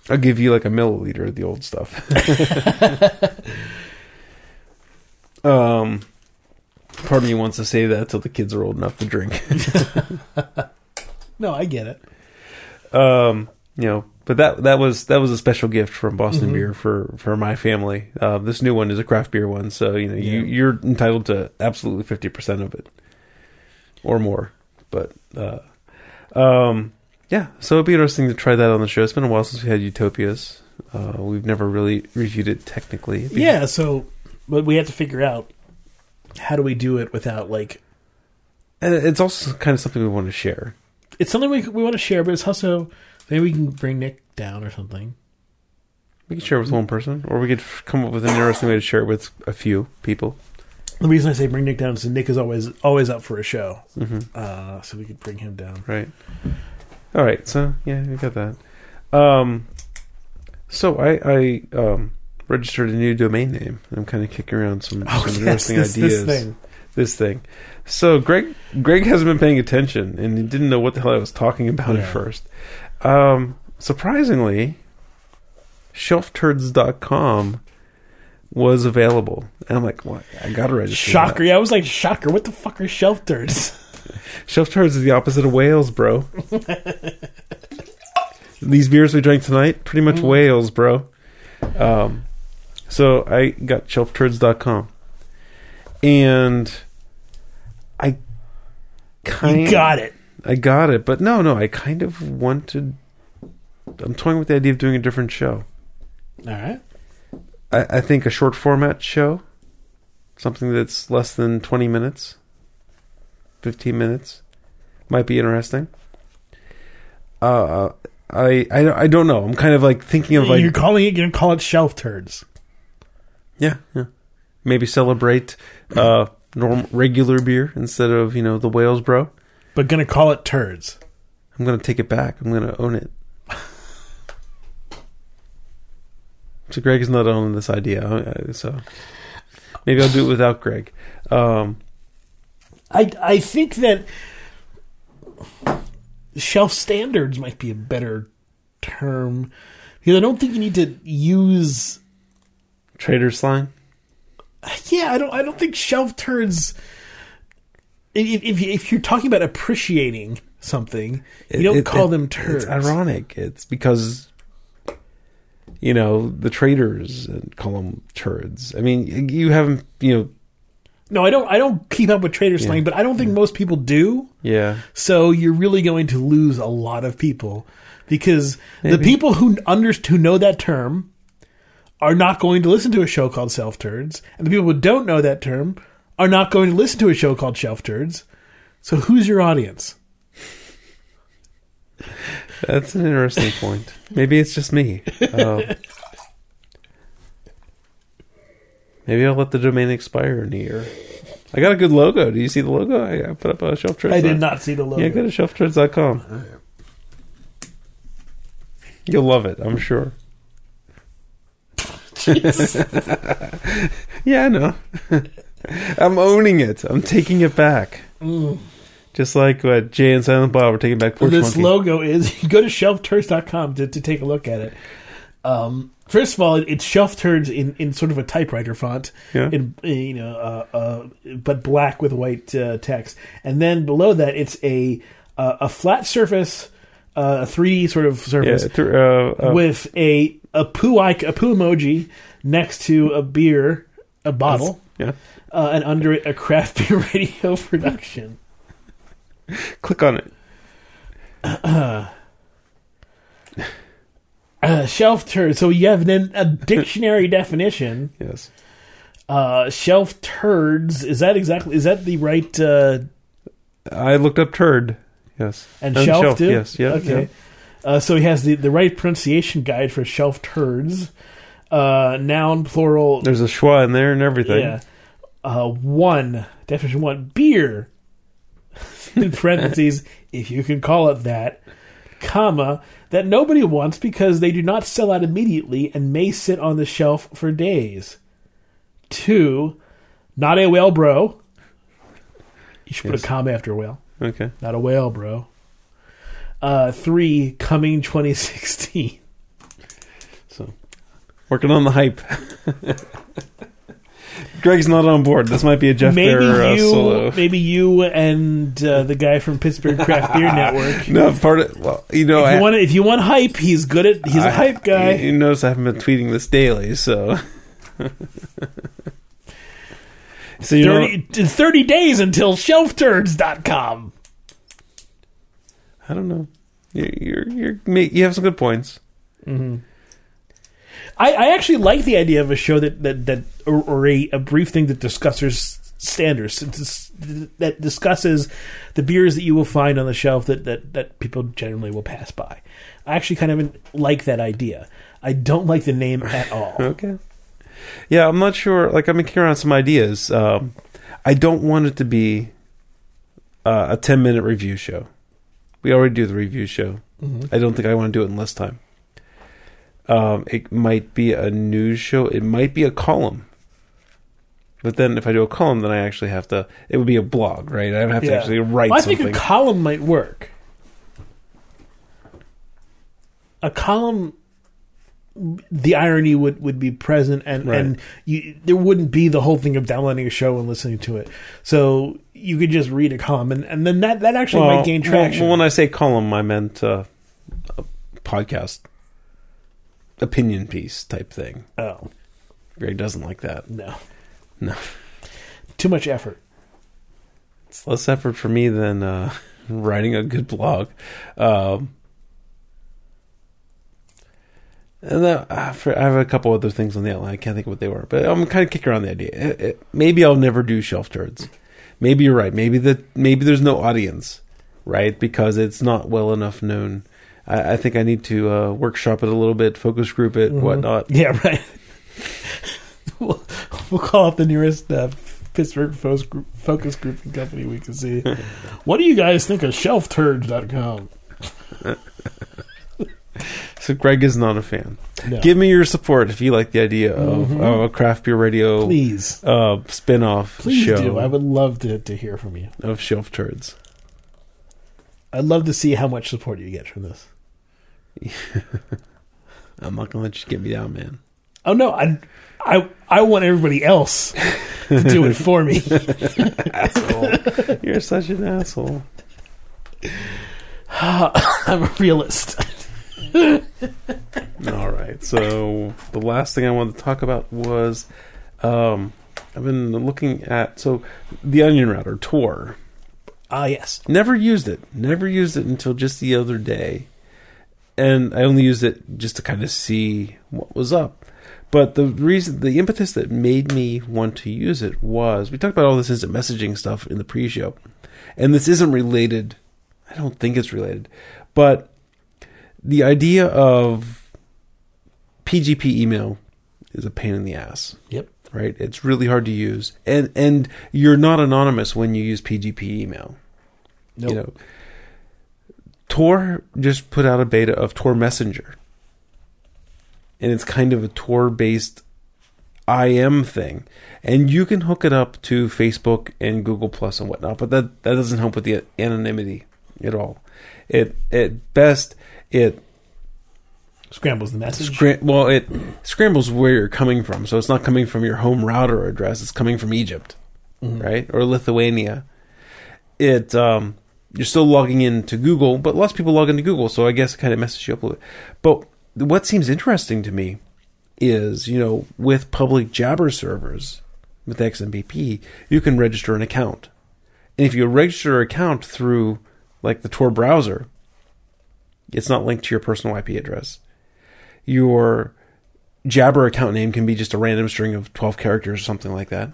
I'll give you like a milliliter of the old stuff. *laughs* um, part of me wants to save that till the kids are old enough to drink. *laughs* No, I get it. um, you know, but that that was that was a special gift from Boston Beer for for my family. Uh, this new one is a craft beer one, so you know you you're entitled to absolutely fifty percent of it or more. But uh, um, yeah, so it'd be interesting to try that on the show. It's been a while since we had Utopias. Uh, we've never really reviewed it technically. Yeah, so but we have to figure out how do we do it without like and it's also kind of something we want to share. it's something we we want to share, but it's also maybe we can bring Nick down or something. We could share it with one person, or we could come up with an interesting way to share it with a few people. The reason I say bring Nick down is that Nick is always always up for a show, hmm uh, so we could bring him down. Right. All right. So yeah, we got that. Um, so I I um registered a new domain name. I'm kind of kicking around some, Oh, some yes, interesting this, ideas. this thing. This thing. So Greg Greg hasn't been paying attention and he didn't know what the hell I was talking about Yeah. at first. Um, surprisingly, shelfturds.com was available. And I'm like, what? I got to register. that. Shocker! Yeah, I was like, shocker! What the fuck are shelf turds? *laughs* Shelf turds is the opposite of whales, bro. *laughs* These beers we drank tonight, pretty much whales, bro. Um, so I got shelfturds.com. And I kind you got it. I got it, but no, no, I kind of wanted I'm toying with the idea of doing a different show. All right. I, I think a short format show, something that's less than 20 minutes, 15 minutes, might be interesting. Uh, I, I, I don't know. I'm kind of like thinking of like, You're calling it. You're gonna call it shelf turds. yeah, yeah, maybe celebrate uh, norm regular beer instead of you know the whales, bro. but gonna call it turds. I'm gonna take it back. I'm gonna own it. *laughs* so Greg is not owning this idea, uh, so maybe I'll do it without Greg. Um, I I think that shelf standards might be a better term because I don't think you need to use. trader slang. Yeah, I don't. I don't think shelf turds. If if, if you're talking about appreciating something, you don't It- call it- them turds. It's ironic. It's because you know the traders uh, call them turds. I mean, you haven't. You know, No, I don't. I don't keep up with trader slang, but I don't think most people do. yeah. So you're really going to lose a lot of people because the people who under who know that term are not going to listen to a show called Self Turds, and the people who don't know that term are not going to listen to a show called Shelf Turds. So who's your audience? That's an interesting point. Maybe it's just me. *laughs* Um, maybe I'll let the domain expire in a year. I got a good logo. Do you see the logo? I, I put up a shelf I did not see the logo. Yeah, go to shelfturds.com. You'll love it, I'm sure. *laughs* yeah, I know. *laughs* I'm owning it. I'm taking it back. Mm. Just like what Jay and Silent Bob were taking back Porch this Monkey. logo is *laughs* go to shelfturds.com to, to take a look at it. Um, first of all, it's shelf turds in, in sort of a typewriter font, Yeah. in you know, uh, uh, but black with white uh, text, and then below that it's a uh, a flat surface, uh, a three D sort of yeah, surface th- uh, with a a poo a poo emoji next to a beer, a bottle, yeah. uh, and under it a craft beer *laughs* radio production. Click on it. *clears throat* Uh, shelf turd. So you have then a dictionary definition. *laughs* Yes. Uh, shelf turds. Is that exactly? Is that the right? Uh, I looked up turd. Yes. and, shelf, too. Yes. Yeah. Okay. Uh, so he has the the right pronunciation guide for shelf turds. Uh, noun plural. There's a schwa in there and everything. Yeah. Uh, one definition one beer. *laughs* in parentheses, if you can call it that, comma that nobody wants because they do not sell out immediately and may sit on the shelf for days. Two, not a whale, bro. You should Yes. put a comma after whale. Okay. Not a whale, bro. Uh, three, coming 2016. So, working on the hype. *laughs* Greg's not on board. This might be a Jeff maybe Bear uh, solo. maybe you and uh, the guy from Pittsburgh Craft Beer *laughs* Network. No, part of well, you know, If I, you want, if you want hype, he's good at. He's a I- hype guy. You notice I haven't been tweeting this daily, so. *laughs* so you know, 30, 30 days until shelfturds.com. I don't know. You're you're, you're you have some good points. Mm-hmm. I, I actually like the idea of a show that that that or, or a, a brief thing that discusses standards that discusses the beers that you will find on the shelf that that that people generally will pass by. I actually kind of like that idea. I don't like the name at all. *laughs* Okay. Yeah, I'm not sure. Like, I'm kicking around some ideas. Um, I don't want it to be uh, a 10 minute review show. We already do the review show. Mhm. I don't think I want to do it in less time. Um, it might be a news show. It might be a column. But then, if I do a column, then I actually have to. It would be a blog, right? I would have to Yeah. actually write Well, I something. think a column might work. A column, the irony would, would be present, and Right. and you there wouldn't be the whole thing of downloading a show and listening to it. So you could just read a column, and, and then that that actually Well, might gain traction. Well, when I say column, I meant uh, a podcast opinion piece type thing. oh Greg doesn't like that. no, No. too much effort. It's less effort for me than uh, *laughs* writing a good blog. Um, and then, uh, for, I have a couple other things on the outline. I can't think of what they were, but I'm kind of kicking around the idea. It- it- maybe I'll never do shelf turds. Maybe you're right. Maybe that maybe there's no audience, right? Because it's not well enough known. I, I think I need to uh, workshop it a little bit, focus group it, whatnot. Yeah, right. *laughs* we'll, we'll call up the nearest uh, Pittsburgh focus group, focus company we can see. *laughs* what do you guys think of shelfturds.com? *laughs* So Greg is not a fan. No. Give me your support if you like the idea of, of a craft beer radio Please. uh, spin-off Please show do. I would love to, to hear from you. of shelf turds. I'd love to see how much support you get from this. *laughs* I'm not gonna let you get me down, man. Oh no, I I I want everybody else to do it for me. *laughs* Asshole. You're such an asshole. *sighs* I'm a realist. All right. So the last thing I wanted to talk about was um, I've been looking at so the Onion Router Tor. Ah, yes. Never used it. Never used it until just the other day. And I only used it just to kind of see what was up. But the reason, the impetus that made me want to use it was we talked about all this instant messaging stuff in the pre show. And this isn't related. I don't think it's related. But the idea of PGP email is a pain in the ass Yep. right? It's really hard to use, and and you're not anonymous when you use PGP email. Nope. You know, Tor just put out a beta of Tor Messenger, and it's kind of a Tor based IM thing, and you can hook it up to Facebook and Google Plus and whatnot, but that that doesn't help with the anonymity at all. It at best it Scrambles the message. Scram- well, it scrambles where you're coming from, so it's not coming from your home router address. It's coming from Egypt, right, or Lithuania. It um, you're still logging into Google, but lots of people log into Google, so I guess it kind of messes you up a little bit. But what seems interesting to me is, you know, with public Jabber servers with XMPP, you can register an account, and if you register an account through like the Tor browser, it's not linked to your personal IP address your Jabber account name can be just a random string of 12 characters or something like that.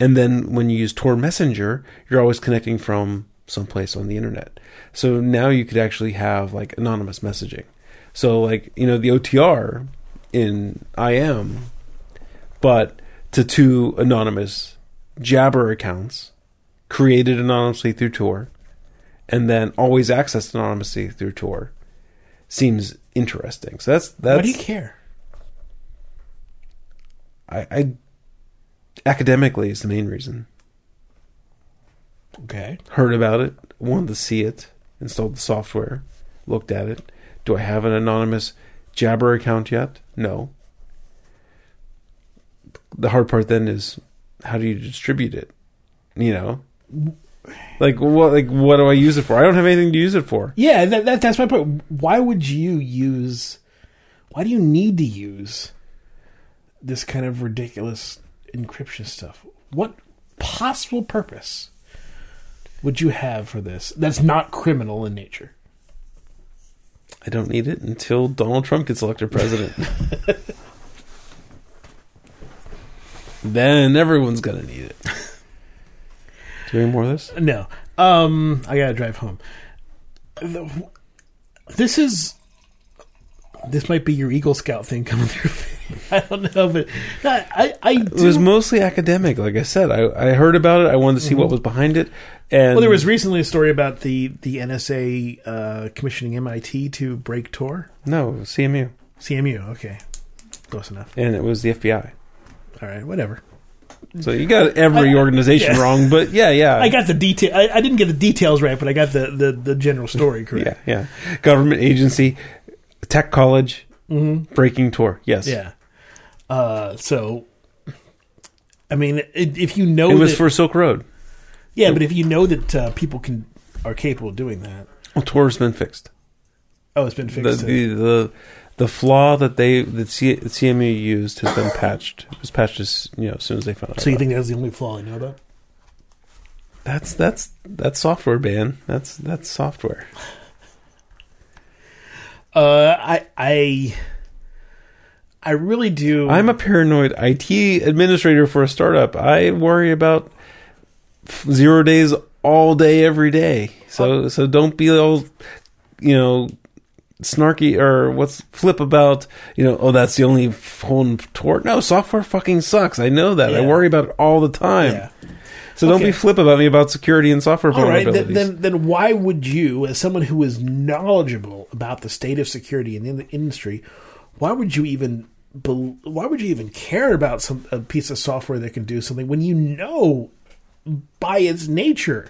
And then when you use Tor Messenger, you're always connecting from someplace on the internet. So now you could actually have like anonymous messaging. So like, you know, the OTR in IM, but to two anonymous Jabber accounts created anonymously through Tor and then always accessed anonymously through Tor seems interesting. So that's that's Why do you care? I, I academically is the main reason. Okay. Heard about it, wanted to see it, installed the software, looked at it. Do I have an anonymous Jabber account yet? No. The hard part then is how do you distribute it? You know, like what? Like what do I use it for? I don't have anything to use it for. Yeah, that, that that's my point. Why would you use? Why do you need to use this kind of ridiculous encryption stuff? What possible purpose would you have for this? That's not criminal in nature. I don't need it until Donald Trump gets elected president. *laughs* then everyone's gonna need it. Do any more of this? No. Um, I gotta drive home. This is. This might be your Eagle Scout thing coming *laughs* through. I don't know, but I, I, I It was mostly academic. Like I said, I, I heard about it. I wanted to see what was behind it. And well, there was recently a story about the the NSA uh, commissioning MIT to break Tor. no CMU, CMU, okay, close enough. and it was the FBI. All right, whatever. So you got every I- organization yeah. wrong, but yeah, yeah, *laughs* I got the detail. I, I didn't get the details right, but I got the the, the general story *laughs* correct. yeah, yeah. Government agency, tech college, breaking Tor. Yes, Yeah. Uh, so, I mean, i if you know It was that, for Silk Road. Yeah, but if you know that uh, people can are capable of doing that, Well, Tor's been fixed. oh, it's been The fixed. uh, the, the the flaw that they that C, CMU used has been patched. It was patched as you know as soon as they found out. so you think that's the only flaw I know about? that's that's that's software, ban? That's that's software. Uh, I I I really do. I'm a paranoid IT administrator for a startup. I worry about zero days all day, every day. So, so don't be all, you know, snarky or what's flip about, you know, oh, that's the only phone tort. No, software fucking sucks. I know that. I worry about it all the time. yeah. So don't be flip about me about security and software All right, vulnerabilities. then, then then why would you, as someone who is knowledgeable about the state of security in the industry, why would you even why would you even care about some a piece of software that can do something when you know by its nature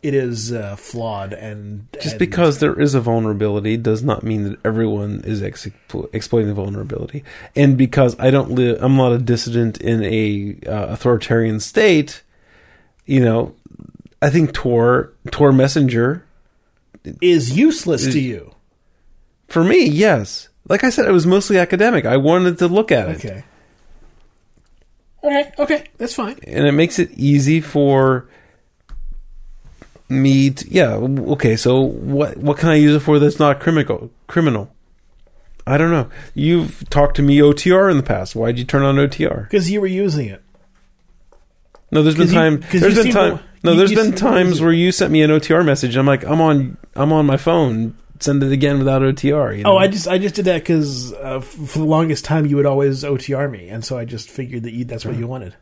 it is uh, flawed and Just and- because there is a vulnerability does not mean that everyone is ex- exploiting the vulnerability. And because I don't live, I'm not a dissident in a uh, authoritarian state. You know, I think Tor Tor Messenger is useless to you. for me, yes. Like I said, it was mostly academic. I wanted to look at it, Okay. Okay. Okay. That's fine. and it makes it easy for me. To, yeah. Okay. So what what can I use it for? That's not criminal. Criminal. I don't know. You've talked to me OTR in the past. Why'd you turn on OTR? Because you were using it. No, there's been 'Cause you- time. 'cause There's you been time. to- No, you- there's you been times where you sent me an OTR message. I'm like, I'm on. I'm on my phone. Send it again without OTR. You know? Oh, I just I just did that because uh, f- for the longest time you would always OTR me, and so I just figured that you, that's what you wanted.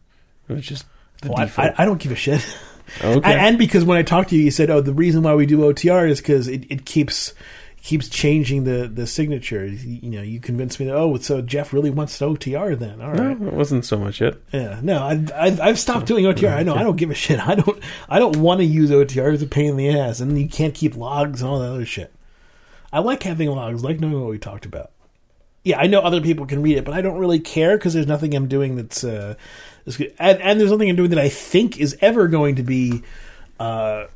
It's just the Well, I, default. I, I don't give a shit. *laughs* okay. And, because when I talked to you, you said, "Oh, the reason why we do OTR is because it, it keeps keeps changing the the signature." You, know, you convinced me that. Oh, so Jeff really wants to OTR then. All no, it wasn't so much it. Yeah. No, I, I I've stopped doing OTR. I know. I don't give a shit. I don't I don't want to use OTR. It's a pain in the ass, and you can't keep logs and all that other shit. I like having logs. I like knowing what we talked about. Yeah, I know other people can read it, but I don't really care because there's nothing I'm doing that's uh, that's good. And, and there's nothing I'm doing that I think is ever going to be uh,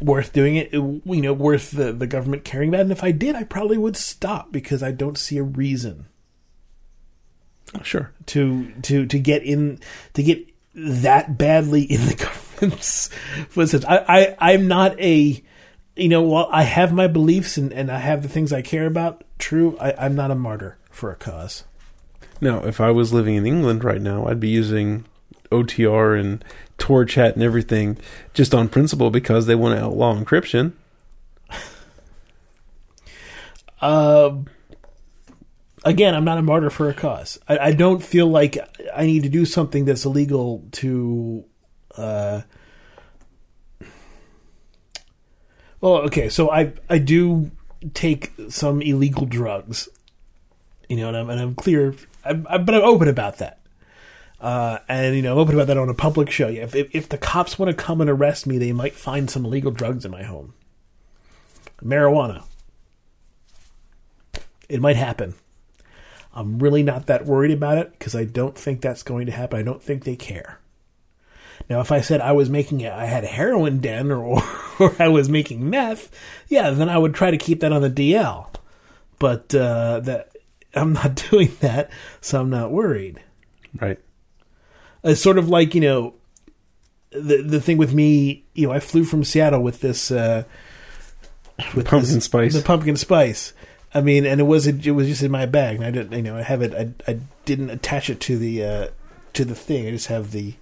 worth doing it. You know, worth the the government caring about. And if I did, I probably would stop because I don't see a reason Sure. to to to get in to get that badly in the *laughs* government's footsteps. I, I I'm not a you know while I have my beliefs and, and I have the things I care about. True, I, I'm not a martyr for a cause. Now, if I was living in England right now, I'd be using OTR and Tor chat and everything just on principle because they want to outlaw encryption. *laughs* Uh, again, I'm not a martyr for a cause. I, I don't feel like I need to do something that's illegal to. Uh, well, okay, so I I do take some illegal drugs, you know, and I'm and I'm clear, I'm, I'm, but I'm open about that. Uh, and you know, I'm open about that on a public show. Yeah, if, if if the cops want to come and arrest me, they might find some illegal drugs in my home. Marijuana. It might happen. I'm really not that worried about it because I don't think that's going to happen. I don't think they care. Now, if I said I was making, a, I had a heroin den or, *laughs* or I was making meth, yeah, then I would try to keep that on the DL. But uh, that I'm not *laughs* doing that, so I'm not worried. Right. It's sort of like you know, the the thing with me. You know, I flew from Seattle with this uh, with Pumpkin this- spice. the pumpkin spice. I mean, and it was it was just in my bag, and I didn't, you know, I have it. I, I didn't attach it to the uh, to the thing. I just have the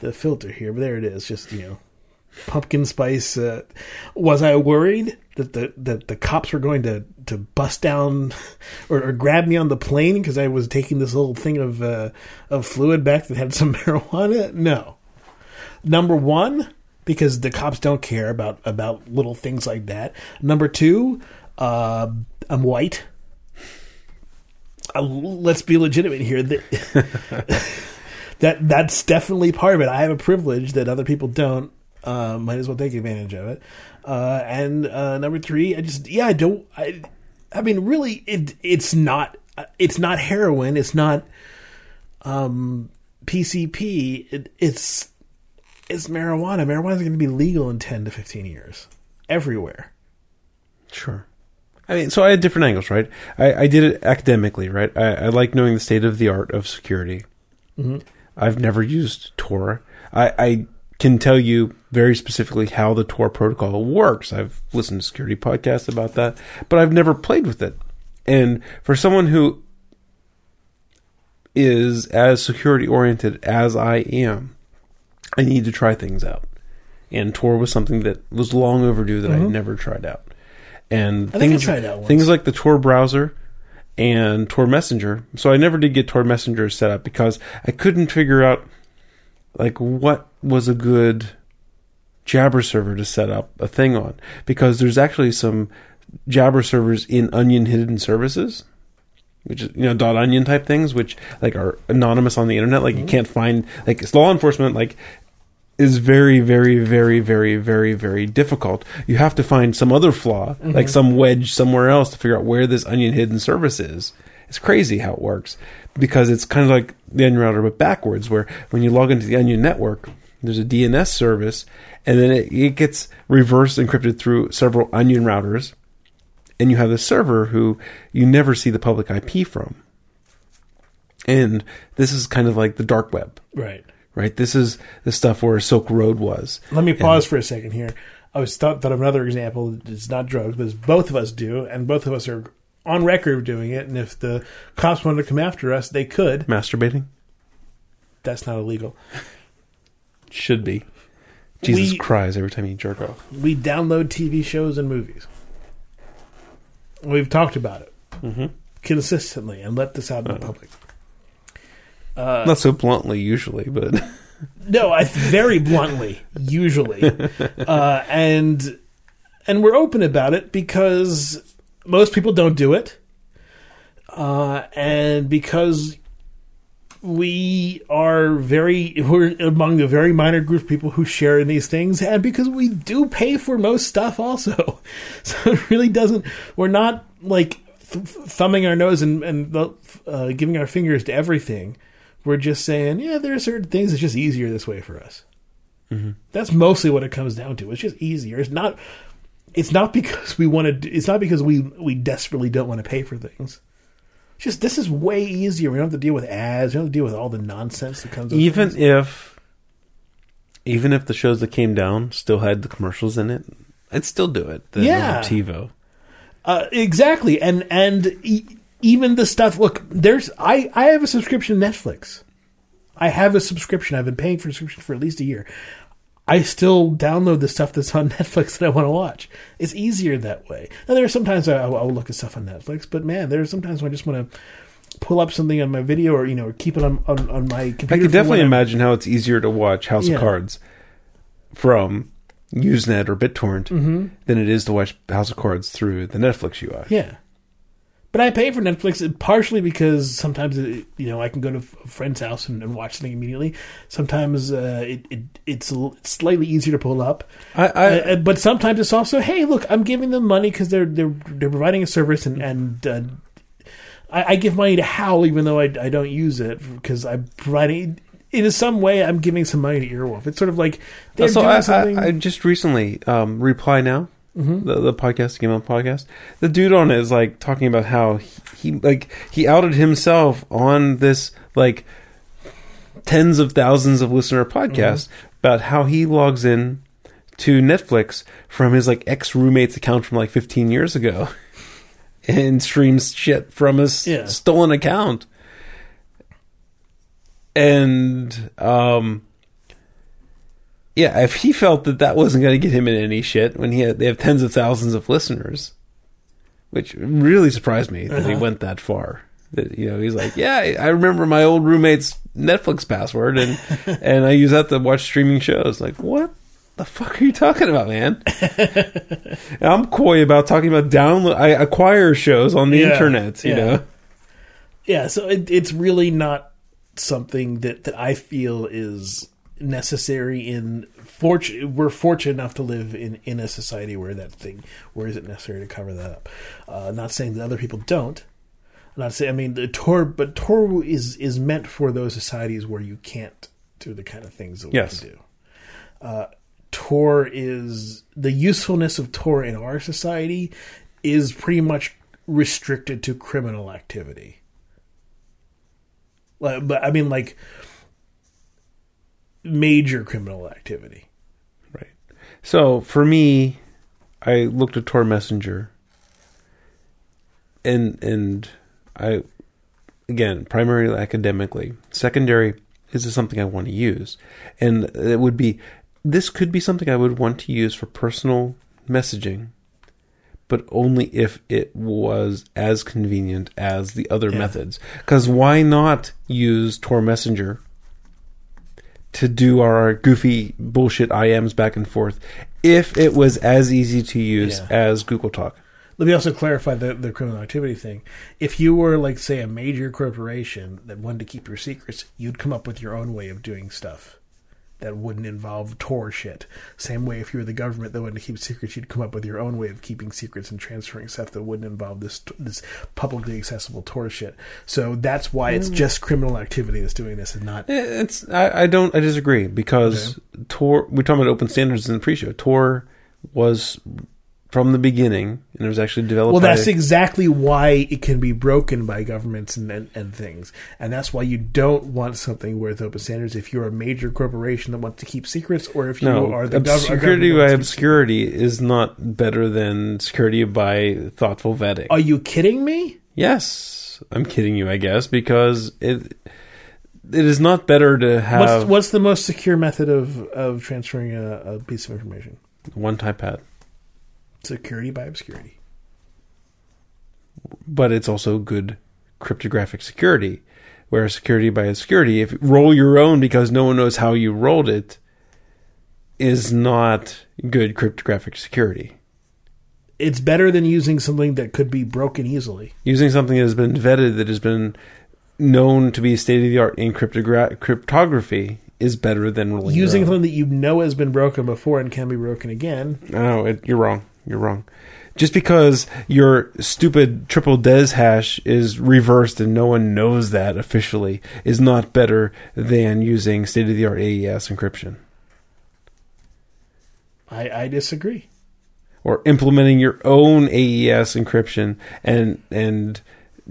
the filter here. But there it is. Just you know, pumpkin spice. Uh, was I worried that the that the cops were going to to bust down *laughs* or, or grab me on the plane because I was taking this little thing of uh, of fluid back that had *laughs* some marijuana? No. Number one, because the cops don't care about about little things like that. Number two, uh, I'm white. Uh, let's be legitimate here. *laughs* That, that that's definitely part of it. I have a privilege that other people don't. Uh, might as well take advantage of it. Uh, and uh, number three, I just yeah, I don't. I, I mean, really, it it's not it's not heroin. It's not um, PCP. It, it's it's marijuana. Marijuana is going to be legal in ten to fifteen years everywhere. Sure. I mean, so I had different angles, right? I, I did it academically, right? I, I like knowing the state of the art of security. Mm-hmm. I've never used Tor. I, I can tell you very specifically how the Tor protocol works. I've listened to security podcasts about that, but I've never played with it. And for someone who is as security oriented as I am, I need to try things out. And Tor was something that was long overdue that I mm-hmm. never tried out. And I think I things, tried out once. things like the Tor browser and Tor Messenger. So I never did get Tor Messenger set up because I couldn't figure out like what was a good Jabber server to set up a thing on because there's actually some Jabber servers in Onion hidden services, which is you know dot onion type things, which like are anonymous on the internet. Like you mm-hmm. can't find like it's law enforcement like is very very very very very very difficult. You have to find some other flaw, mm-hmm. like some wedge somewhere else to figure out where this Onion hidden service is. It's crazy how it works because it's kind of like the Onion router but backwards, where when you log into the Onion network, there's a DNS service, and then it, it gets reverse encrypted through several Onion routers, and you have the server who you never see the public IP from. And this is kind of like the dark web, Right. Right? This is the stuff where Silk Road was. Let me pause for a second here. I was thought, of another example. It's not drugs, but it's both of us do, and both of us are on record of doing it. And if the cops wanted to come after us, they could. Masturbating That's not illegal. should be. Jesus We- cries every time you jerk off. We download TV shows and movies. We've talked about it Mm-hmm. consistently and let this out in the public. Uh, Not so bluntly, usually, but *laughs* No, I very bluntly, usually, *laughs* uh, and and we're open about it because most people don't do it, uh, and because we are very we're among a very minor group of people who share in these things, and because we do pay for most stuff also, *laughs* so it really doesn't. We're not like th- thumbing our nose and and uh, giving our fingers to everything. We're just saying, yeah, there are certain things that's just easier this way for us. That's mostly what it comes down to. It's just easier. It's not. It's not because we want to. It's not because we we desperately don't want to pay for things. It's just this is way easier. We don't have to deal with ads. We don't have to deal with all the nonsense that comes. even if even if the shows that came down still had the commercials in it, I'd still do it. than Yeah. TiVo. Uh, exactly, and and even the stuff. Look, there's I I have a subscription to Netflix. I have a subscription. I've been paying for a subscription for at least a year. I still download the stuff that's on *laughs* Netflix that I want to watch. It's easier that way. Now there are sometimes I, I'll look at stuff on Netflix, but man, there are sometimes when I just want to pull up something on my video or you know keep it on on, on my computer. I could for definitely imagine how it's easier to watch House Yeah. of Cards from Usenet or BitTorrent Mm-hmm. than it is to watch House of Cards through the Netflix UI. Yeah. But I pay for Netflix partially because sometimes it, you know I can go to a friend's house and, and watch something immediately. Sometimes uh, it, it it's, it's slightly easier to pull up, I, I, Uh, but sometimes it's also hey look I'm giving them money because they're they're they're providing a service and and uh, I, I give money to Howl even though I, I don't use it because I'm providing in some way I'm giving some money to Earwolf. It's sort of like they're so doing I, something. I, I just recently um, reply now Mm-hmm. the, the podcast game on podcast the dude on it is like talking about how he, he like he outed himself on this like tens of thousands of listener podcast Mm-hmm. about how he logs in to Netflix from his like ex roommate's account from like 15 years ago *laughs* and streams shit from his Yeah. stolen account. And um yeah, if he felt that that wasn't going to get him in any shit when he had they have tens of thousands of listeners, which really surprised me that he Uh-huh. went that far. That you know, he's like, yeah, I I remember my old roommate's Netflix password, and *laughs* and I use that to watch streaming shows. Like, what the fuck are you talking about, man? *laughs* I'm coy about talking about download. I acquire shows on the Yeah, internet. You yeah. know, Yeah, so it, it's really not something that, that I feel is necessary in fortune we're fortunate enough to live in in a society where that thing where is it necessary to cover that up? Uh not saying that other people don't. I'm not saying i mean the tor but tor is is meant for those societies where you can't do the kind of things that Yes. we can do. Uh tor is the usefulness of tor in our society is pretty much restricted to criminal activity. Like, but I mean, like major criminal activity. right? So for me, I looked at Tor Messenger, and and I again primarily academically, secondary. Is this something I want to use? And it would be this could be something I would want to use for personal messaging, but only if it was as convenient as the other Yeah. methods. Because why not use Tor Messenger to do our goofy bullshit IMs back and forth if it was as easy to use Yeah. as Google Talk? Let me also clarify the, the criminal activity thing. If you were, like, say, a major corporation that wanted to keep your secrets, you'd come up with your own way of doing stuff that wouldn't involve Tor shit. Same way, if you were the government that wanted to keep secrets, you'd come up with your own way of keeping secrets and transferring stuff that wouldn't involve this this publicly accessible Tor shit. So that's why it's just criminal activity that's doing this, and not Eh, It's I, I don't I disagree because Tor we're talking about open standards in the pre-show. Tor was from the beginning and it was actually developed. Well, by- that's exactly why it can be broken by governments and, and, and things. And that's why you don't want something with open standards if you're a major corporation that wants to keep secrets or if you no are the gov- security by obscurity is not better than security by thoughtful vetting. Are you kidding me? yes, I'm kidding you, I guess, because it it is not better to have What's, what's the most secure method of, of transferring a, a piece of information? one time pad, Security by obscurity. but it's also good cryptographic security. Whereas security by obscurity, if you roll your own because no one knows how you rolled it, is not good cryptographic security. It's better than using something that could be broken easily. Using something that has been vetted, that has been known to be state of the art in cryptogra- cryptography, is better than Using something that you know has been broken before and can be broken again. No, it, you're wrong. You're wrong. Just because your stupid triple DES hash is reversed and no one knows that officially is not better than using state of the art AES encryption I, I disagree. or implementing your own AES encryption and and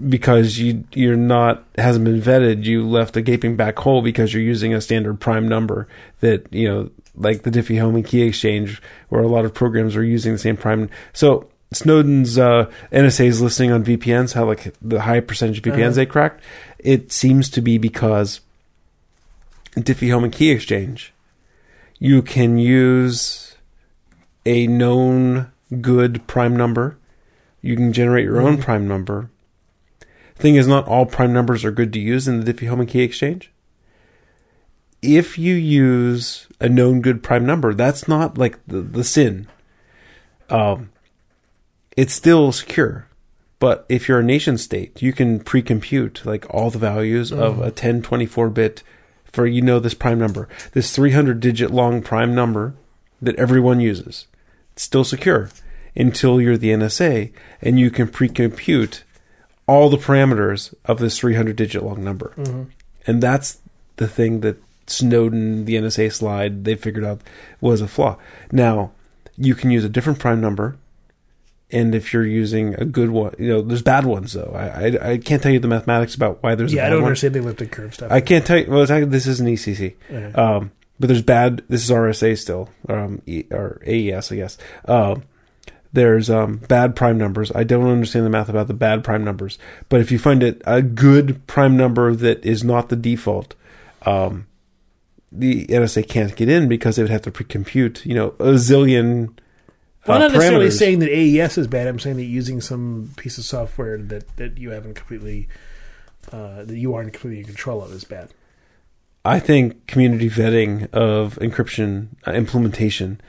because you you're not hasn't been vetted, you left a gaping back hole because you're using a standard prime number that you know like the Diffie Hellman key exchange, where a lot of programs are using the same prime. So Snowden's uh, NSA is listening on VPNs, how like the high percentage of VPNs Uh-huh. they cracked. It seems to be because Diffie Hellman key exchange, you can use a known good prime number. You can generate your own Mhm. prime number. Thing is, not all prime numbers are good to use in the Diffie-Hellman key exchange. If you use a known good prime number, that's not like the, the sin. Um, it's still secure. But if you're a nation state, you can pre-compute like all the values of Mhm. a 1024 bit for you know this prime number, this 300 digit long prime number that everyone uses. It's still secure until you're the NSA and you can pre-compute all the parameters of this 300 digit long number. Mm-hmm. And that's the thing that Snowden, the NSA slide, they figured out was a flaw. Now, you can use a different prime number, and if you're using a good one, you know, there's bad ones though. I I, I can't tell you the mathematics about why there's a Yeah, I don't one. understand the elliptic curve stuff. I can't tell you. Well, actually, this is an ECC. Okay. Um, but there's bad. This is RSA still, um, e, or AES, I guess. Um, there's um, bad prime numbers. I don't understand the math about the bad prime numbers, but if you find it a good prime number that is not the default, um, the NSA can't get in because they would have to pre-compute, you know, a zillion. Well, I'm uh, not necessarily parameters. saying that AES is bad. I'm saying that using some piece of software that, that you haven't completely uh, that you aren't completely in control of is bad. I think community vetting of encryption uh, implementation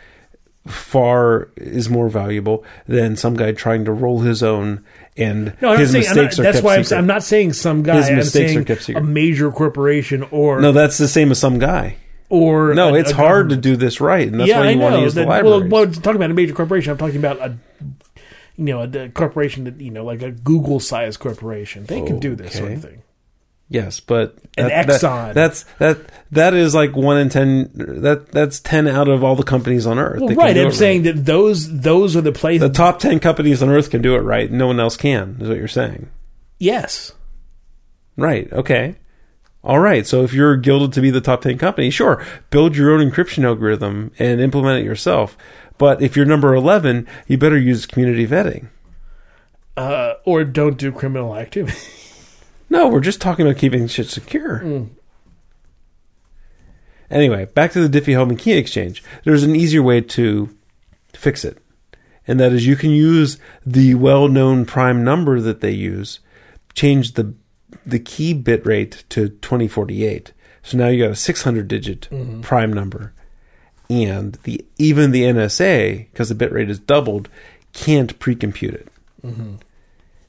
far is more valuable than some guy trying to roll his own and No, I'm his saying I'm not, mistakes are that's kept why I'm, secret. I'm not saying some guy. His I'm mistakes are kept a major corporation or no, that's the same as some guy. or No, a- it's a hard to do this right, and that's yeah, why you want to use the that- well, well, talking about a major corporation, I'm talking about a you know a, corporation that you know like a Google sized corporation. They can do this sort of thing. Yes, but that- that- Exxon. that's that that is like one in ten. That that's ten out of all the companies on earth. Well, right. I'm it saying that those those are the places. the top ten companies on earth can do it right. No one else can. Is what you're saying? yes. Right. Okay. All right. So if you're gilded to be the top 10 company, sure, build your own encryption algorithm and implement it yourself. But if you're number 11, you better use community vetting. Uh, or don't do criminal activity. *laughs* No, we're just talking about keeping shit secure. Mm. Anyway, back to the Diffie Hellman key exchange. There's an easier way to fix it. And that is you can use the well-known prime number that they use, change the the key bit rate to 2048. So now you got a 600 digit prime number. And the even the NSA because the bit rate is doubled can't pre-compute it.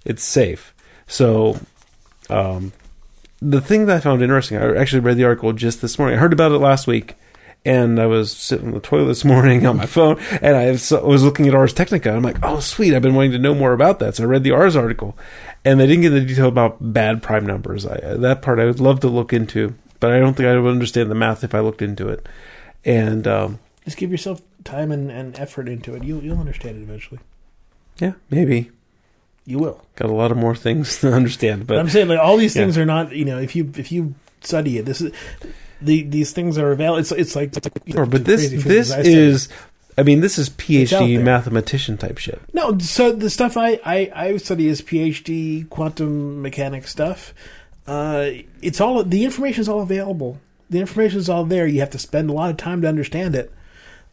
It's safe. So um, the thing that I found interesting, I actually read the article just this morning. I heard about it last week, and I was sitting in the toilet this morning on my phone, and I was, looking at Ars Technica. And I'm like, oh, sweet! I've been wanting to know more about that, so I read the Ars article, and they didn't get into detail about bad prime numbers. I, that part I would love to look into, but I don't think I would understand the math if I looked into it. And um, Just give yourself time and, and effort into it. You'll you'll understand it eventually. yeah, maybe You will. got a lot of more things *laughs* to understand, But I'm saying like all these Yeah. things are not. You know, if you if you study it, this is the these things are available. It's it's like. It's like Sure, but this this I is, I mean, this is PhD mathematician type shit. No, so the stuff I, I, I study is PhD quantum mechanics stuff. Uh, it's all the information is all available. The information is all there. You have to spend a lot of time to understand it,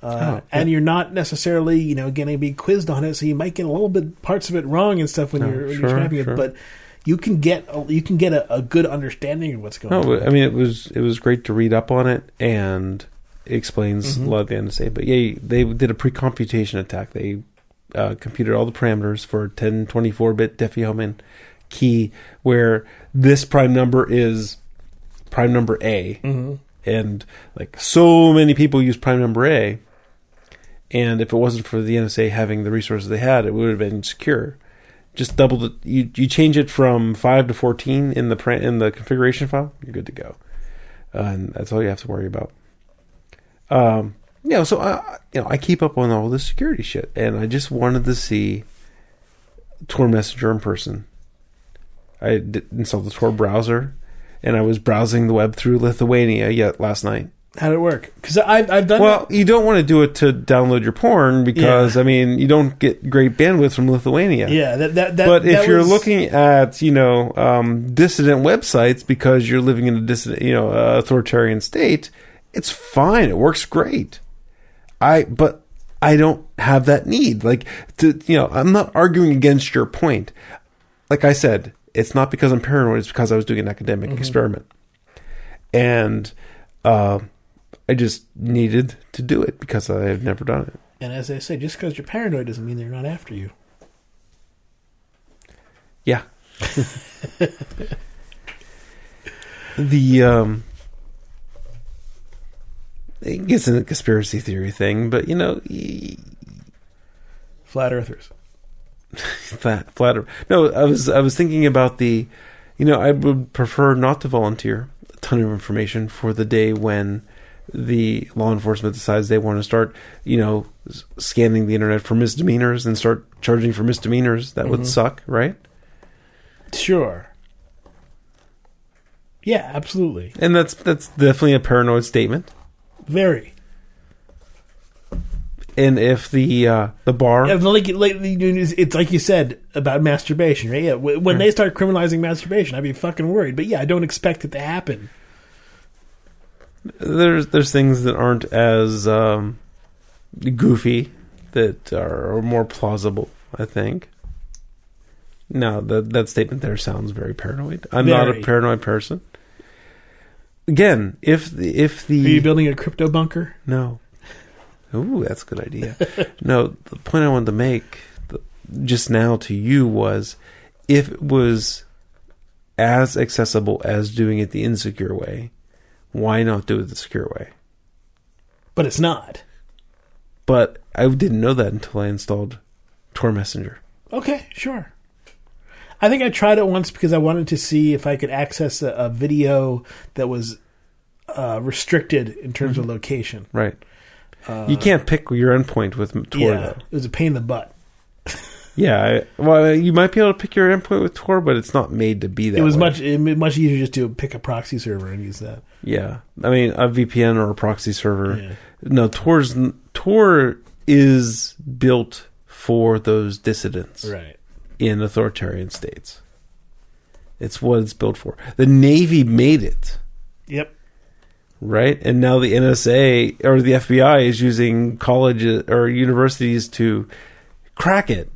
uh, Oh, and you're not necessarily you know going to be quizzed on it. So you might get a little bit parts of it wrong and stuff when Oh, you're when sure, you're scrapping sure. it, but. You can get a, you can get a, a good understanding of what's going No, on. I mean it was it was great to read up on it, and it explains Mhm. a lot of the NSA. But yeah, they did a pre-computation attack. They uh, computed all the parameters for a 1024-bit Diffie-Hellman key, where this prime number is prime number A, hmm and like so many people use prime number A. And if it wasn't for the NSA having the resources they had, it would have been secure. Just double the you you change it from five to fourteen in the pra- in the configuration file, you're good to go, uh, and that's all you have to worry about. Um, you know, so I you know I keep up on all this security shit, and I just wanted to see Tor Messenger in person. I installed the Tor browser, and I was browsing the web through Lithuania yet last night. How did it work? Because I've I've done Well, you don't want to do it to download your porn because I mean you don't get great bandwidth from Lithuania. yeah that that, that but if that you're was- looking at you know um, dissident websites because you're living in a dissident you know uh, authoritarian state, it's fine. It works great. I but I don't have that need. Like to you know I'm not arguing against your point. Like I said, it's not because I'm paranoid. It's because I was doing an academic experiment, and uh, I just needed to do it because I have never done it. and as I say, just because you're paranoid doesn't mean they're not after you. Yeah. *laughs* the um it gets in a conspiracy theory thing, but you know, Flat earthers. *laughs* flat flat. No, I was I was thinking about the, you know, I would prefer not to volunteer a ton of information for the day when the law enforcement decides they want to start, you know, scanning the internet for misdemeanors and start charging for misdemeanors. That would Mhm. suck, right? Sure. Yeah, absolutely. And that's that's definitely a paranoid statement. Very. and if the uh, the bar Yeah, like, like, it's like you said about masturbation, right? Yeah, wh- when they start criminalizing masturbation, I'd be fucking worried. But yeah, I don't expect it to happen. There's there's things that aren't as um, goofy that are more plausible. I think. No, that that statement there sounds very paranoid. I'm not a paranoid person. Again, if the if the Are you building a crypto bunker? No. Ooh, that's a good idea. *laughs* no, the point I wanted to make just now to you was if it was as accessible as doing it the insecure way, why not do it the secure way? But it's not. But I didn't know that until I installed Tor Messenger. Okay, sure. I think I tried it once because I wanted to see if I could access a, a video that was uh, restricted in terms of location. Right. you can't pick your endpoint with Tor, yeah, though. it was a pain in the butt. Yeah. Well, you might be able to pick your endpoint with Tor, but it's not made to be that It was way. much it, much easier just to pick a proxy server and use that. Yeah, I mean a VPN or a proxy server. Yeah. No, Tor's Tor is built for those dissidents Right. in authoritarian states. It's what it's built for. The Navy made it, Yep. right? And now the NSA or the FBI is using colleges or universities to crack it.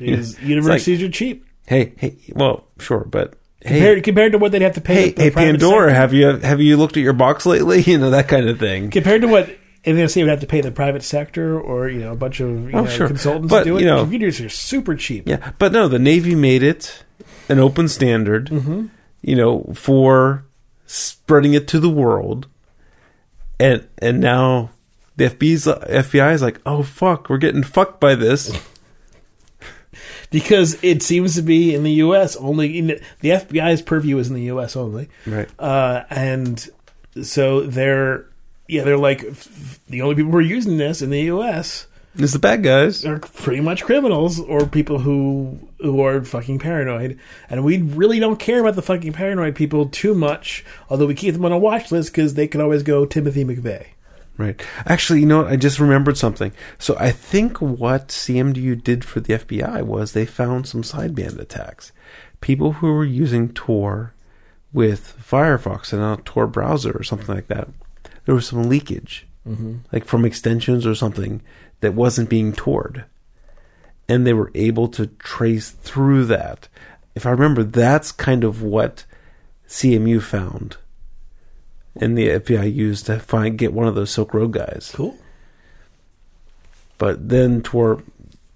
Because It's universities are cheap Hey, hey, well, sure, but compared hey, compared to what they'd have to pay. hey, hey, Pandora, sector. have you have you looked at your box lately? *laughs* You know that kind of thing. compared to what say would have to pay the private sector or you know a bunch of you Oh, know, sure. consultants But, to do it. you know- Computers are super cheap. Yeah, but no, the Navy made it an open standard, Mm-hmm. you know, for spreading it to the world, and and now the FBI's FBI is like, oh fuck, we're getting fucked by this. *laughs* because it seems to be in the U.S. only. In the, FBI's purview is in the U.S. only, Right. uh, and so they're yeah they're like the only people who are using this in the U.S. is the bad guys. are pretty much criminals or people who who are fucking paranoid, and we really don't care about the fucking paranoid people too much. Although we keep them on a watch list because they can always go Timothy McVeigh. Right. Actually, you know what? I just remembered something. So I think what CMDU did for the FBI was they found some sideband attacks. People who were using Tor with Firefox and a Tor browser or something like that. There was some leakage, mm-hmm. like from extensions or something that wasn't being tored. And they were able to trace through that. If I remember, that's kind of what CMU found. And the FBI used to find get one of those Silk Road guys Cool. but then Tor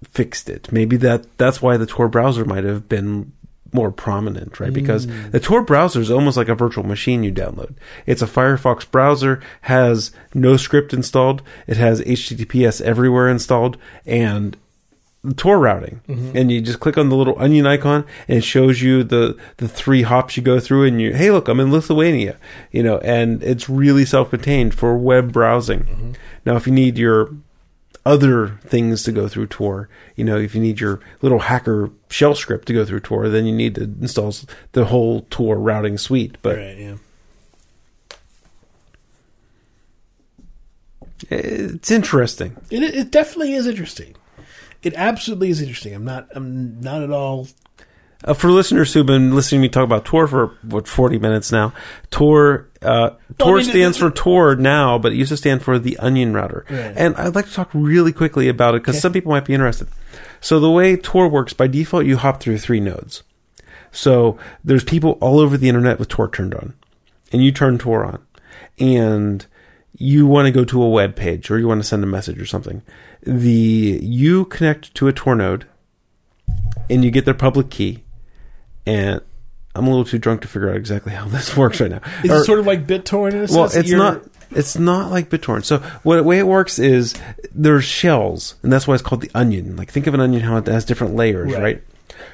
fixed it. Maybe that that's why the Tor browser might have been more prominent, right? Because hmm. the Tor browser is almost like a virtual machine you download. It's a Firefox browser, has NoScript installed, it has HTTPS everywhere installed, and Tor routing. Mm-hmm. And you just click on the little onion icon and it shows you the the three hops you go through and you hey look, I'm in Lithuania. You know, and it's really self-contained for web browsing. Mm-hmm. Now if you need your other things to go through Tor. You know, if you need your little hacker shell script to go through Tor, then you need to install the whole Tor routing suite. But right. Yeah. it's interesting. It, it definitely is interesting. It absolutely is interesting. I'm not. I'm not at all. Uh, for listeners who've been listening to me talk about Tor for what forty minutes now, Tor uh, Tor mean, stands it- for Tor now, but it used to stand for the Onion Router. Right. And I'd like to talk really quickly about it because Okay. some people might be interested. So the way Tor works by default, you hop through three nodes. So there's people all over the internet with Tor turned on, and you turn Tor on, and you want to go to a web page or you want to send a message or something. The you connect to a Tor node, and you get their public key, and I'm a little too drunk to figure out exactly how *laughs* this works right now. Is Or- it sort of like BitTorrent well, sense? it's You're- not. It's not like BitTorrent. So what the way it works is there's shells, and that's why it's called the onion. Like think of an onion how it has different layers, Right. right?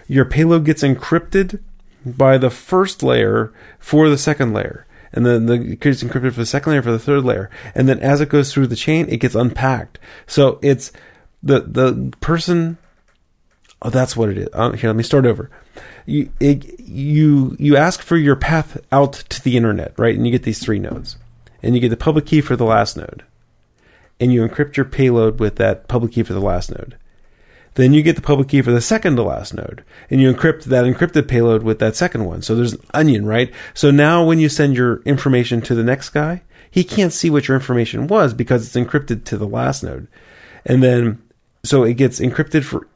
Your payload gets encrypted by the first layer for the second layer, and then the, gets encrypted for the second layer for the third layer, and then as it goes through the chain, it gets unpacked. So it's the the person Oh, that's what it is. Uh, here, let me start over. You it, you you ask for your path out to the internet, right? And you get these three nodes, and you get the public key for the last node, and you encrypt your payload with that public key for the last node. Then you get the public key for the second to last node, and you encrypt that encrypted payload with that second one. So there's an onion, right? So now when you send your information to the next guy, he can't see what your information was because it's encrypted to the last node. And then, so it gets encrypted for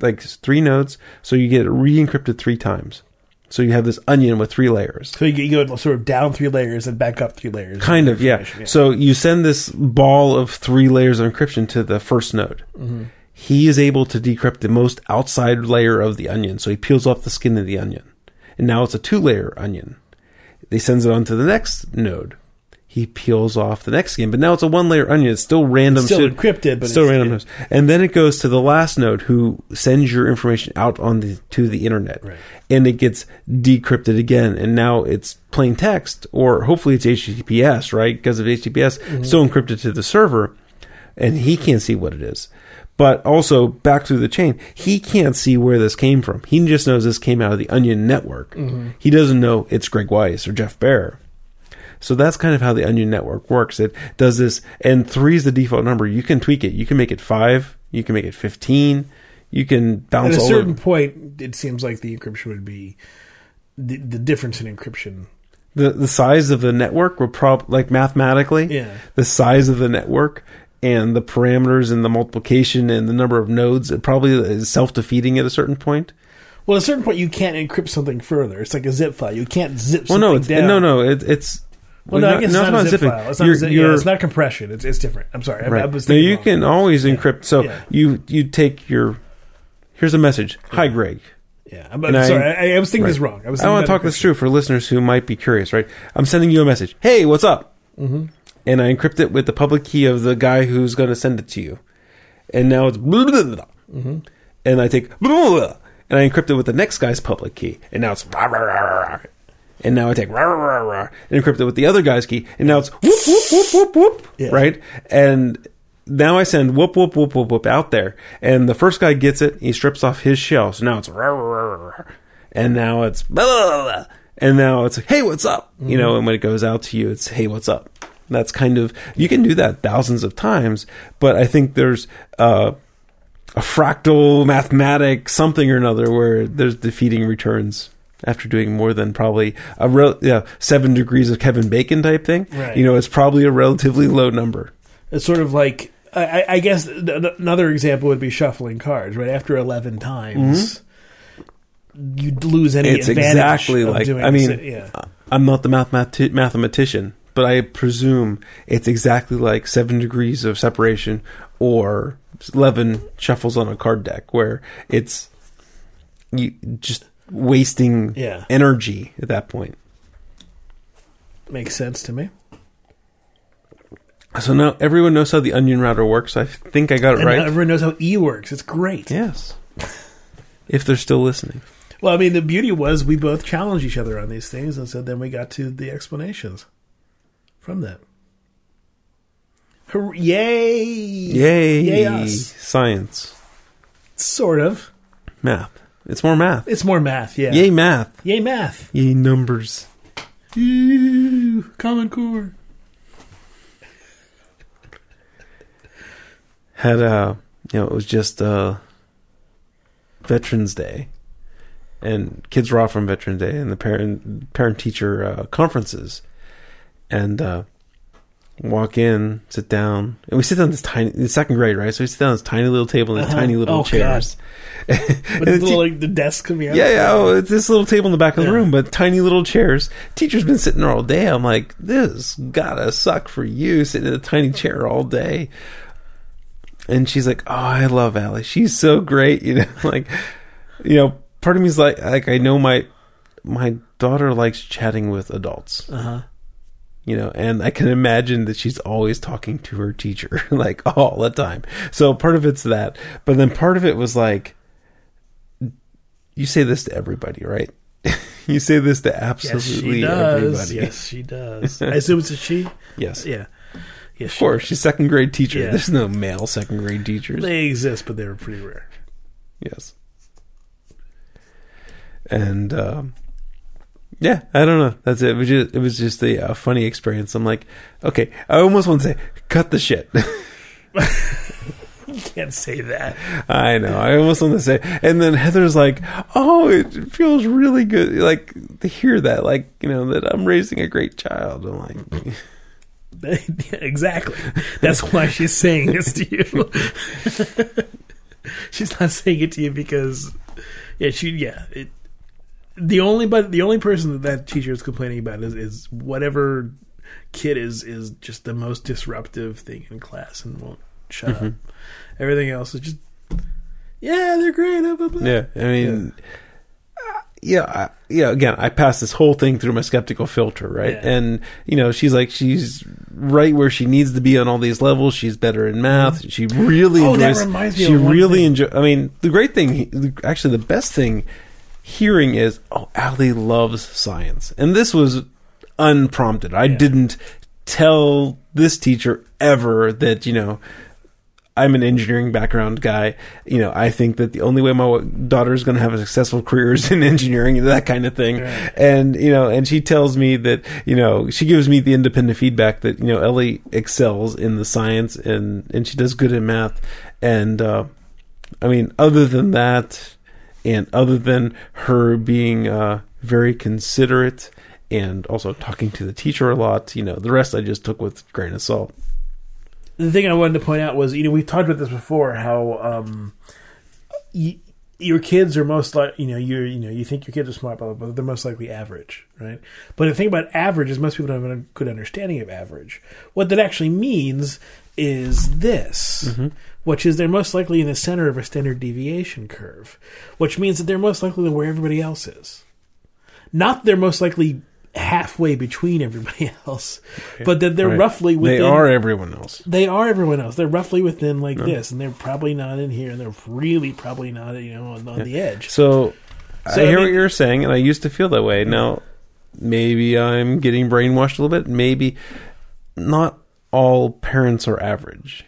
like three nodes, so you get it re-encrypted three times. So you have this onion with three layers. So you, you go sort of down three layers and back up three layers. Kind of, yeah. So you send this ball of three layers of encryption to the first node. Mm-hmm. He is able to decrypt the most outside layer of the onion. So he peels off the skin of the onion. And now it's a two layer onion. He sends it on to the next node. He peels off the next skin, but now it's a one layer onion. It's still random still shit. encrypted, but still it's- random. And then it goes to the last node who sends your information out on the to the internet. Right. And it gets decrypted again. And now it's plain text, or hopefully it's HTTPS, right? Because of HTTPS, Mm-hmm. still encrypted to the server, and he can't see what it is. But also back through the chain, he can't see where this came from. He just knows this came out of the Onion network. Mm-hmm. He doesn't know it's Greg Weiss or Jeff Bear. So that's kind of how the Onion network works. It does this, and three is the default number. You can tweak it. You can make it five. You can make it fifteen. You can bounce. At a certain over. point, it seems like the encryption would be the, the difference in encryption. The the size of the network would probably like mathematically. Yeah. The size of the network and the parameters and the multiplication and the number of nodes it probably is self defeating at a certain point. Well, at a certain point, you can't encrypt something further. It's like a zip file. You can't zip Well, something no, it's, down. no, no. It, it's Well, no, I not- guess no, it's not, a zip zipping. file. It's not, You're- a zip, you're- yeah, it's not compression. It's, it's different. I'm sorry. I, I was No, you wrong. can always encrypt. So Yeah. you you take your here's a message. Hi, Greg. Yeah, I'm, I'm sorry. I, I was thinking this Right. wrong. I was. I want to talk this through for listeners who might be curious. Right, I'm sending you a message. Hey, what's up? Mm-hmm. And I encrypt it with the public key of the guy who's going to send it to you. And now it's blah, blah, blah. Mm-hmm. and I take and I encrypt it with the next guy's public key. And now it's rah, rah, rah, and now I take and encrypt it with the other guy's key. And now it's whoop whoop whoop whoop whoop. Yeah. Right, and now I send whoop whoop whoop whoop whoop out there, and the first guy gets it. He strips off his shell, so now it's and now it's and now it's hey, what's up? You know, and when it goes out to you, it's hey, what's up? That's kind of you can do that thousands of times, but I think there's uh, a fractal mathematic something or another where there's defeating returns after doing more than probably a rel- yeah, seven degrees of Kevin Bacon type thing. Right. You know, it's probably a relatively low number. It's sort of like I, I- guess th- th- another example would be shuffling cards. Right after eleven times, you lose any. Mm-hmm. It's advantage exactly like doing I mean, yeah. I'm not the mathemati- mathematician, but I presume it's exactly like seven degrees of separation or eleven shuffles on a card deck, where it's you just wasting Yeah. energy at that point. Makes sense to me. So now everyone knows how the onion router works. I think I got it And right. everyone knows how E works. It's great. yes, if they're still listening. Well, I mean, the beauty was we both challenged each other on these things, and so then we got to the explanations from that. Hooray- Yay! Yay! Yay us! Science, Sort of. math. It's more math. It's more math. Yeah. Yay, math. Yay, math. Yay, numbers. Ooh, Common Core. had uh you know it was just uh veterans day and kids were off on veterans day and the parent parent teacher uh, conferences and uh walk in sit down and we sit down this tiny in second grade right so we sit down on this tiny little table and Uh-huh. tiny little Oh, chairs *laughs* With the the little, like the desk coming out. yeah, yeah. Oh, it's this little table in the back of the Yeah. room, but tiny little chairs. Teacher's been sitting there all day. I'm like, this gotta suck for you sitting in a tiny chair all day. And she's like, oh, I love Allie. She's so great. You know, *laughs* like, you know, part of me's like, like I know my my daughter likes chatting with adults. Uh huh. You know, and I can imagine that she's always talking to her teacher, *laughs* like all the time. So part of it's that, but then part of it was like, you say this to everybody, right? *laughs* you say this to Yes, absolutely she does. everybody. Yes, she *laughs* does. I assume it's a she. Yes. Yeah. Yes, Of course, she's second grade teacher. Yeah. There's no male second grade teachers. They exist, but they're pretty rare. Yes. And um, yeah, I don't know. That's it. It was just, it was just a, uh funny experience. I'm like, okay, I almost want to say, cut the shit. *laughs* you can't say that. I know. I almost want to say. And then Heather's like, "Oh, it feels really good, like to hear that, like you know that I'm raising a great child." I'm like, *laughs* exactly. That's why she's saying this to you. *laughs* she's not saying it to you because, yeah, she, yeah. It, the only but the only person that that teacher is complaining about is, is whatever kid is is just the most disruptive thing in class and won't shut Mm-hmm. up. Everything else is just yeah, they're great. Blah, blah, blah. yeah. I mean, uh, yeah, I, yeah. Again, I passed this whole thing through my skeptical filter, right? Yeah. And you know, she's like, she's right where she needs to be on all these levels. She's better in math. She really Oh, that enjoys. reminds me she really thing. enjoy. I mean, the great thing, actually, the best thing hearing is, oh, Allie loves science, and this was unprompted. I didn't tell this teacher ever that you know I'm an engineering background guy. You know, I think that the only way my daughter is going to have a successful career is in engineering, and that kind of thing. Right. And you know, and she tells me that you know she gives me the independent feedback that you know Ellie excels in the science and and she does good in math. And uh, I mean, other than that, and other than her being uh, very considerate and also talking to the teacher a lot, you know, the rest I just took with grain of salt. the thing I wanted to point out was, you know, we've talked about this before. How um, y- your kids are most like, you know, you're, you know, you think your kids are smart, blah, blah, blah, they're most likely average, right? But the thing about average is most people don't have a good understanding of average. What that actually means is this, which is they're most likely in the center of a standard deviation curve, which means that they're most likely where everybody else is. Not they're most likely halfway between everybody *laughs* else, but that they're Right. roughly within They are everyone else. they are everyone else. They're roughly within like this, and they're probably not in here, and they're really probably not, you know, on, on the edge. So, So, I I hear mean- what you're saying, and I used to feel that way. Now, maybe I'm getting brainwashed a little bit. Maybe not all parents are average.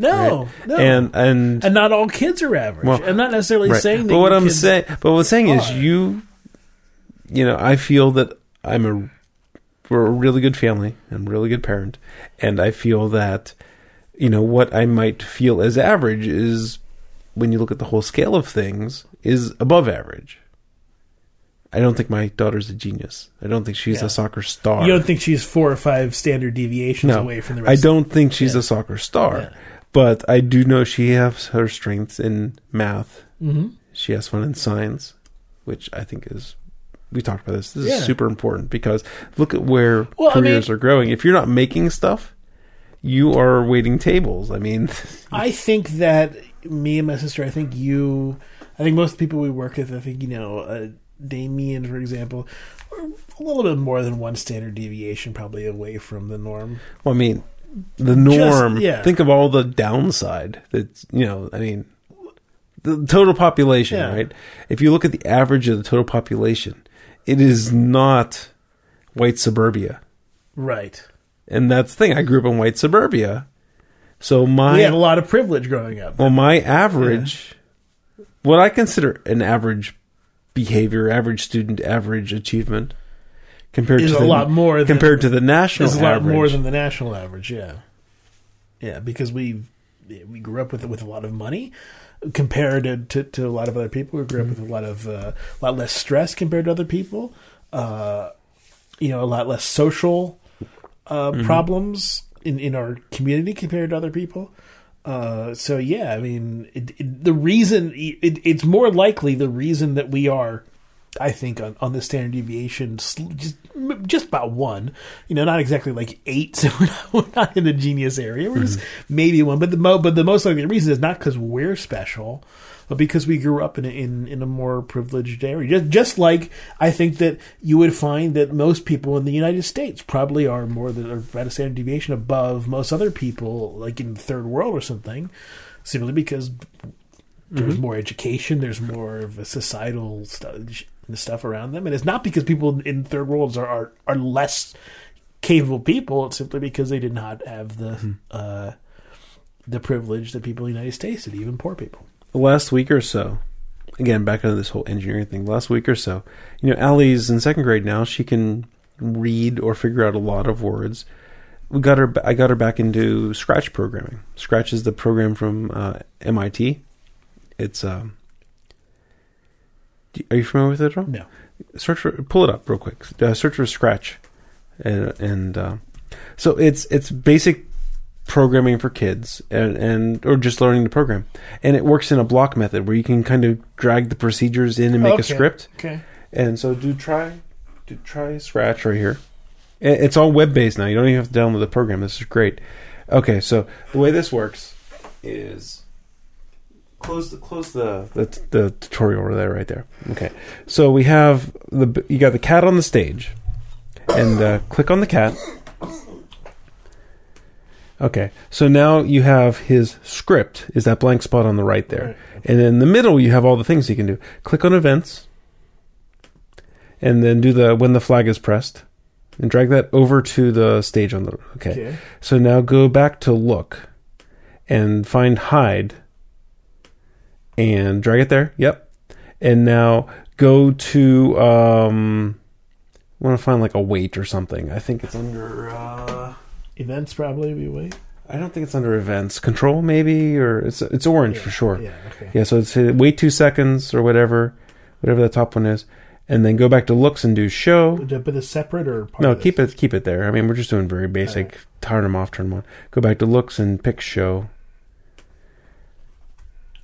No, right? no, And and and not all kids are average. Well, I'm not necessarily right. saying that. But what I'm saying, but what I'm saying is, you, you know, I feel that I'm a we're a really good family. I'm really good parent, and I feel that, you know, what I might feel as average is, when you look at the whole scale of things, is above average. I don't think my daughter's a genius. I don't think she's Yeah. a soccer star. you don't think she's four or five standard deviations no, away from the rest. I don't think she's Yeah. a soccer star, Yeah. But I do know she has her strengths in math. hmm She has fun in science, which I think is. We talked about this. This is super important because look at where Well, I careers mean- are growing. If you're not making stuff, you are waiting tables. I mean, *laughs* I think that me and my sister. I think you. I think most people we work with. I think you know. Uh, Damien, for example, are a little bit more than one standard deviation, probably away from the norm. well, I mean, the norm. yeah. Think of all the downside. That's you know. I mean, the total population, Yeah. right? If you look at the average of the total population, it is not white suburbia. Right. And that's the thing. I grew up in white suburbia. So my we had a lot of privilege growing up. well, my average, what I consider an average behavior, average student, average achievement, compared Is to a the, lot more than- compared to the national It's a lot more than the national average. Yeah, yeah, because we we grew up with with a lot of money compared to, to, to a lot of other people. We grew up with a lot of uh, a lot less stress compared to other people. Uh, you know, a lot less social uh, problems in in our community compared to other people. Uh, so yeah, I mean, it, it, the reason it, it's more likely the reason that we are I think on, on the standard deviation, just just about one. You know, not exactly like eight. *laughs* So we're not, we're not in the genius area. We're just mm-hmm. maybe one. But the mo- but the most likely reason is not because we're special, but because we grew up in a, in in a more privileged area. Just just like I think that you would find that most people in the United States probably are more than are at a standard deviation above most other people, like in the third world or something, simply because there's mm-hmm. more education, there's more of a societal stu- stuff around them, and it's not because people in third worlds are are, are less capable people. It's simply because they did not have the uh, the privilege that people in the United States did, even poor people. the last week or so, again, back into this whole engineering thing, last week or so, you know, Allie's in second grade now. She can read or figure out a lot of words. we got her. I got her back into Scratch programming. Scratch is the program from uh, MIT. It's. Um, are you familiar with it at all? No. search for pull it up real quick. Uh, search for Scratch, and and uh, so it's it's basic programming for kids and and or just learning to program, and it works in a block method where you can kind of drag the procedures in and make a script. Okay. And so do try do try Scratch right here. It's all web based now. You don't even have to download the program. This is great. Okay, so the way this works is close the close the the, the tutorial over there right there. Okay, so we have the you got the cat on the stage, and uh, click on the cat. Okay, so now you have his script is that blank spot on the right there, Right. and in the middle you have all the things you can do. Click on events, and then do the when the flag is pressed, and drag that over to the stage on the okay. Okay. So now go back to look and find hide and drag it there. Yep. And now go to um I want to find like a weight or something. I think it's under uh Events probably we wait. I don't think it's under events. Control maybe or it's it's orange for sure. Yeah. Okay. Yeah, so it's uh, wait 2 seconds or whatever whatever the top one is and then go back to looks and do show. But it's separate or part No, of keep it keep it there. I mean, we're just doing very basic. Turn them off, turn them on. Go back to looks and pick show.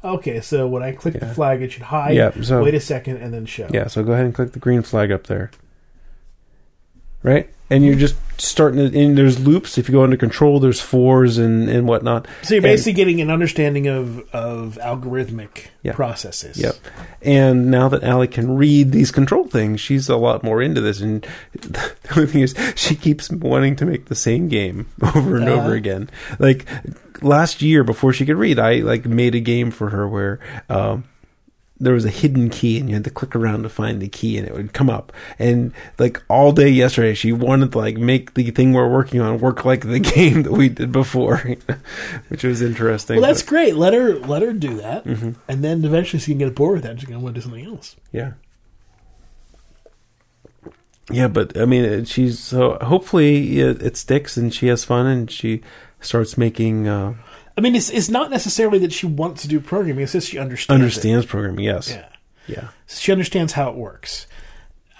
Okay, so when I click Yeah. the flag, it should hide. Yeah, so- wait a second and then show. Yeah, so go ahead and click the green flag up there. Right? And you're just starting to, and there's loops. If you go under control, there's fours and, and whatnot. So you're And- basically getting an understanding of of algorithmic Yeah. processes. Yep. And now that Allie can read these control things, she's a lot more into this. And *laughs* the only thing is, she keeps wanting to make the same game *laughs* over and Uh-huh. over again. Like last year, before she could read, I like made a game for her where um, there was a hidden key, and you had to click around to find the key, and it would come up. And like all day yesterday, she wanted to like make the thing we're working on work like the *laughs* game that we did before, *laughs* which was interesting. Well, that's but- great. Let her let her do that, Mm-hmm. and then eventually she can get bored with that. She's to want to do something else. Yeah. Yeah, but I mean, she's so hopefully it, it sticks and she has fun and she starts making uh, I mean, it's it's not necessarily that she wants to do programming; it's just she understands. it. understands programming. Yes. Yeah, Yeah. she understands how it works.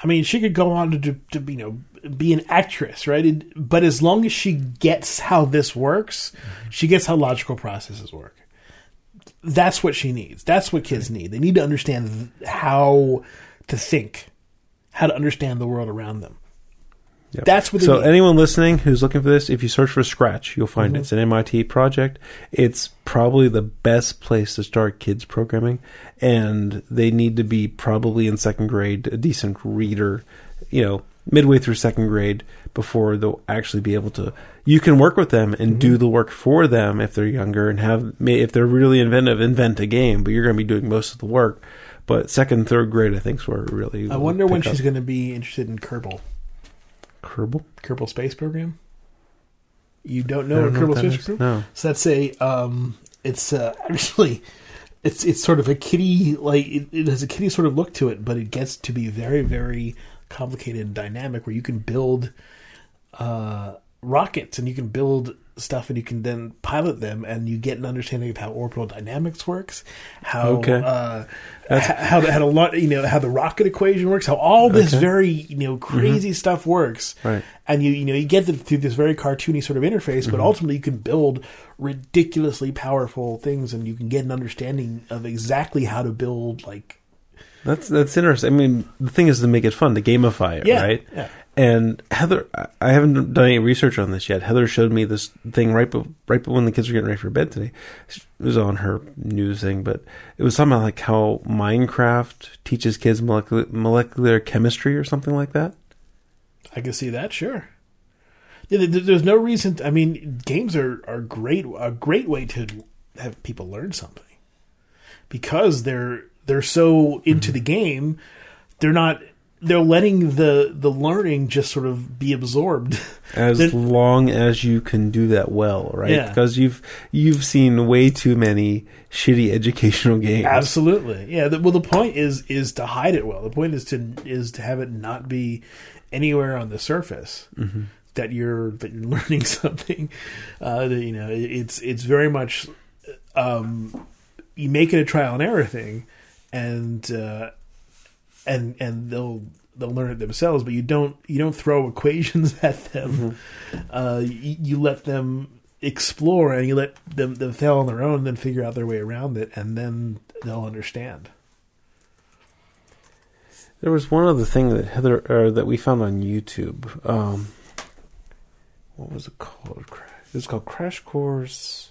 I mean, she could go on to, do, to you know be an actress, right? It, but as long as she gets how this works, mm-hmm. she gets how logical processes work. That's what she needs. That's what kids need. They need to understand how to think, how to understand the world around them. Yep. That's what they So anyone listening who's looking for this, if you search for Scratch, you'll find it. Mm-hmm. It's an MIT project. It's probably the best place to start kids programming, and they need to be probably in second grade, a decent reader, you know, midway through second grade before they'll actually be able to. You can work with them and do mm-hmm. the work for them if they're younger, and have if they're really inventive, invent a game. But you're going to be doing most of the work. But second, third grade, I think is where it really. I wonder when she's going to be interested in Kerbal, Kerbal. Kerbal Space Program. You don't I know don't what know Kerbal what Space is. Program? No. So that's a um, it's uh, *laughs* actually it's it's sort of a kitty like it, it has a kitty sort of look to it, but it gets to be very very complicated and dynamic where you can build uh, rockets and you can build stuff and you can then pilot them and you get an understanding of how orbital dynamics works, how Okay. uh, how the, how the lot you know how the rocket equation works, how all this Okay. very you know crazy stuff works, Right. and you you know you get it through this very cartoony sort of interface, Mm-hmm. but ultimately you can build ridiculously powerful things, and you can get an understanding of exactly how to build like That's that's interesting. I mean, the thing is to make it fun, to gamify it, Yeah, right? yeah. And Heather, I- haven't done any research on this yet. Heather showed me this thing right, be, right when the kids were getting ready for bed today. It was on her news thing, but it was something like how Minecraft teaches kids molecular, molecular chemistry or something like that. I can see that, sure. Yeah, there's no reason. I mean, games are are great a great way to have people learn something because they're they're so into Mm-hmm. the game. They're not. They're letting the the learning just sort of be absorbed. *laughs* As long as you can do that well, right? Yeah. Because you've you've seen way too many shitty educational games. Absolutely, yeah. Well, the point is is to hide it well. The point is to is to have it not be anywhere on the surface. that you're that you're *laughs* learning something. Uh, that, you know, it's it's very much um, you make it a trial and error thing, and uh, and and they'll they'll learn it themselves. But you don't you don't throw *laughs* equations at them. Uh, you, you let them explore and you let them, them fail on their own, and then figure out their way around it, and then they'll understand. There was one other thing that Heather or that we found on YouTube. Um, what was it called? It was called Crash Course.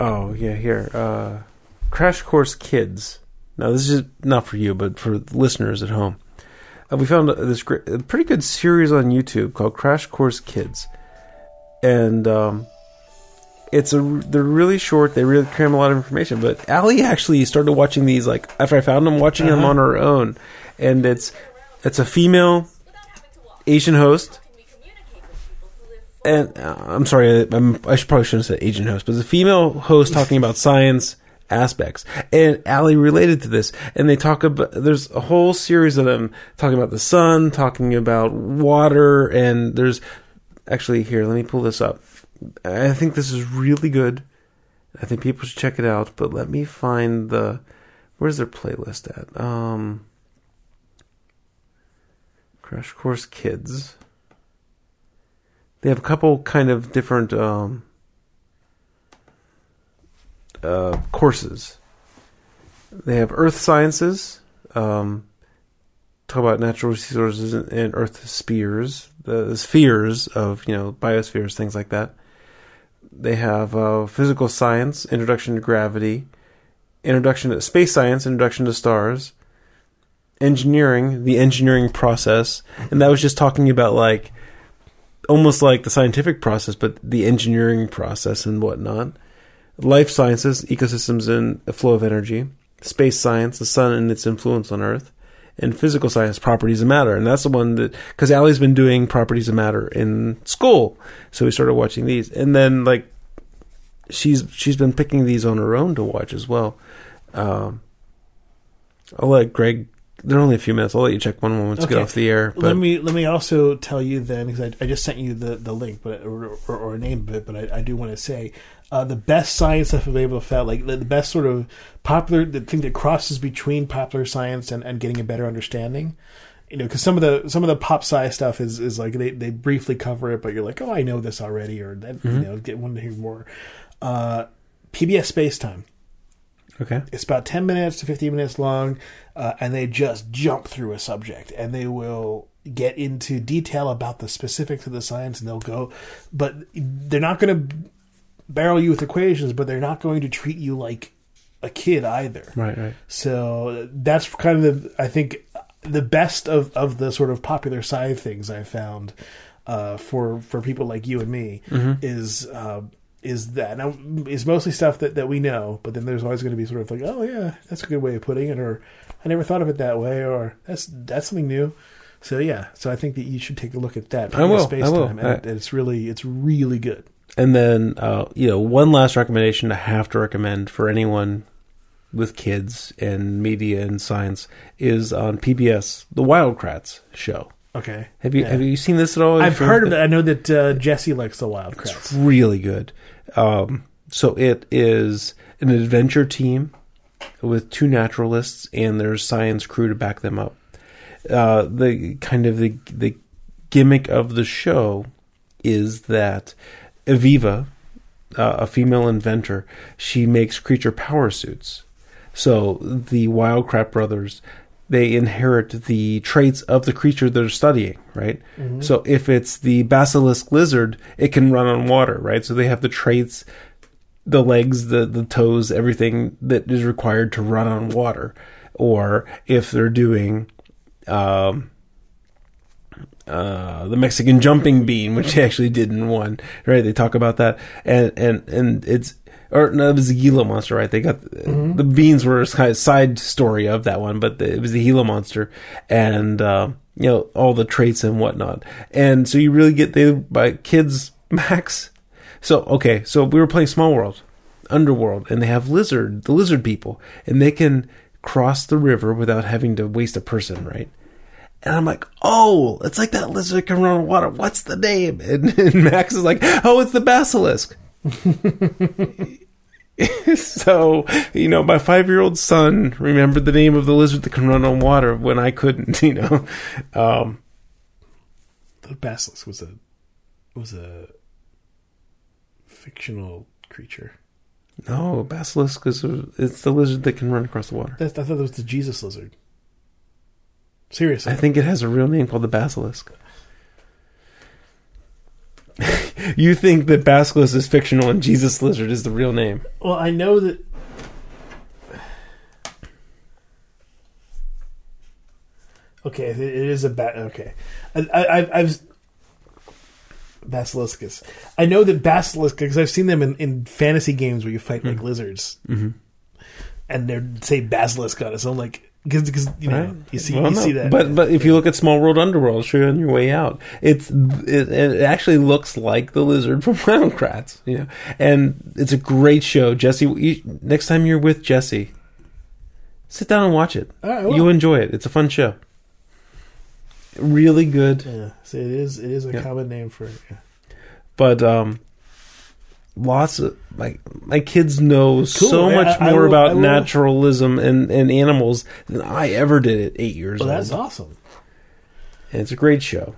Oh yeah, here. Uh, Crash Course Kids. Now this is not for you, but for listeners at home. Uh, we found this great, pretty good series on YouTube called Crash Course Kids, and um, it's a they're really short. They really cram a lot of information. But Allie actually started watching these like after I found them, watching them Uh-huh. on her own, and it's it's a female Asian host. And uh, I'm sorry, I'm, I should probably shouldn't said Asian host, but a female host talking about science aspects. And Allie related to this, and they talk about. There's a whole series of them talking about the sun, talking about water, and there's actually here. Let me pull this up. I think this is really good. I think people should check it out. But let me find the where's their playlist at? Um, Crash Course Kids. They have a couple kind of different um, uh, courses. They have Earth Sciences, um, talk about natural resources and, Earth spheres, the spheres of you know biospheres, things like that. They have uh, physical science, introduction to gravity, introduction to space science, introduction to stars, engineering, the engineering process, and that was just talking about like almost like the scientific process, but the engineering process and whatnot. Life sciences, ecosystems and the flow of energy. Space science, the sun and its influence on Earth. And physical science, properties of matter. And that's the one that, because Allie's been doing properties of matter in school. So we started watching these. And then, like, she's she's been picking these on her own to watch as well. Um, I'll let Greg. They're only a few minutes. I'll let you check one moment to get off the air. But let me let me also tell you then because I, I just sent you the, the link, but or, or, or a name of it, but I, I do want to say uh, the best science stuff I've been able like the, the best sort of popular, the thing that crosses between popular science and, and getting a better understanding. You know, because some of the some of the pop sci stuff is is like they, they briefly cover it, but you're like, oh, I know this already, or that, you know, get one to hear more. Uh, PBS Space Time. Okay. It's about 10 minutes to 15 minutes long, uh, and they just jump through a subject and they will get into detail about the specifics of the science and they'll go, but they're not going to barrel you with equations, but they're not going to treat you like a kid either. Right, right. So that's kind of the, I think the best of, of the sort of popular sci things I found uh, for for people like you and me is uh, is that now is mostly stuff that, that we know, but then there's always going to be sort of like oh yeah that's a good way of putting it, or I never thought of it that way, or that's that's something new. So yeah, so I think that you should take a look at that. I will, Space I will. Time, and I- it's really it's really good. And then, uh, you know, one last recommendation I have to recommend for anyone with kids and media and science is on PBS, the Wild Kratts show. Okay, Have you Yeah. have you seen this at all? I've heard of it. I know that uh, Jesse likes the Wild Kratts. It's really good. Um, so it is an adventure team with two naturalists and their science crew to back them up. Uh, the kind of the the gimmick of the show is that Aviva, uh, a female inventor, she makes creature power suits. So the Wild Kratt brothers, they inherit the traits of the creature they're studying, right? So if it's the basilisk lizard, it can run on water, right? So they have the traits, the legs, the the toes, everything that is required to run on water. Or if they're doing um, uh, the Mexican jumping bean, which they actually did in one, right? They talk about that, and and and it's or no, it was the Gila monster, right? They got the beans were a side story of that one, but the, it was the Gila monster, and uh, you know all the traits and whatnot, and so you really get they by kids *laughs* max. So okay, so we were playing Small World, Underworld, and they have lizard the lizard people, and they can cross the river without having to waste a person, right? And I'm like, oh, it's like that lizard can run on water. What's the name? *laughs* And, and Max is like, oh, it's the basilisk. *laughs* so, you know, my five year old son remembered the name of the lizard that can run on water when I couldn't, *laughs* you know. Um, The basilisk was a was a fictional creature. no, basilisk is a, it's the lizard that can run across the water. That's, I thought that was the Jesus lizard. Seriously, I think it has a real name called the basilisk. *laughs* you think that basilisk is fictional and Jesus lizard is the real name? Well, I know that. Okay, it is a bat. Okay, I, I, I've, I've basiliscus. I know that basilisk because I've seen them in, in fantasy games where you fight like lizards, Mm-hmm. and they say basilisk on it. So I'm like, because you know Right. you see Well, you no. see that, But but if you look at Small World Underworld, I'll show you on your way out. It's it, it actually looks like the lizard *laughs* from Roundcrats, you know. And it's a great show, Jesse. You, next time you're with Jesse, sit down and watch it. Right. You'll enjoy it. It's a fun show. Really good. yeah, so it is it is a Yeah. common name for yeah. but um lots of my my kids know so I- much I more will- about will- naturalism and and animals than I ever did at eight years Well, old. that's awesome. And it's a great show.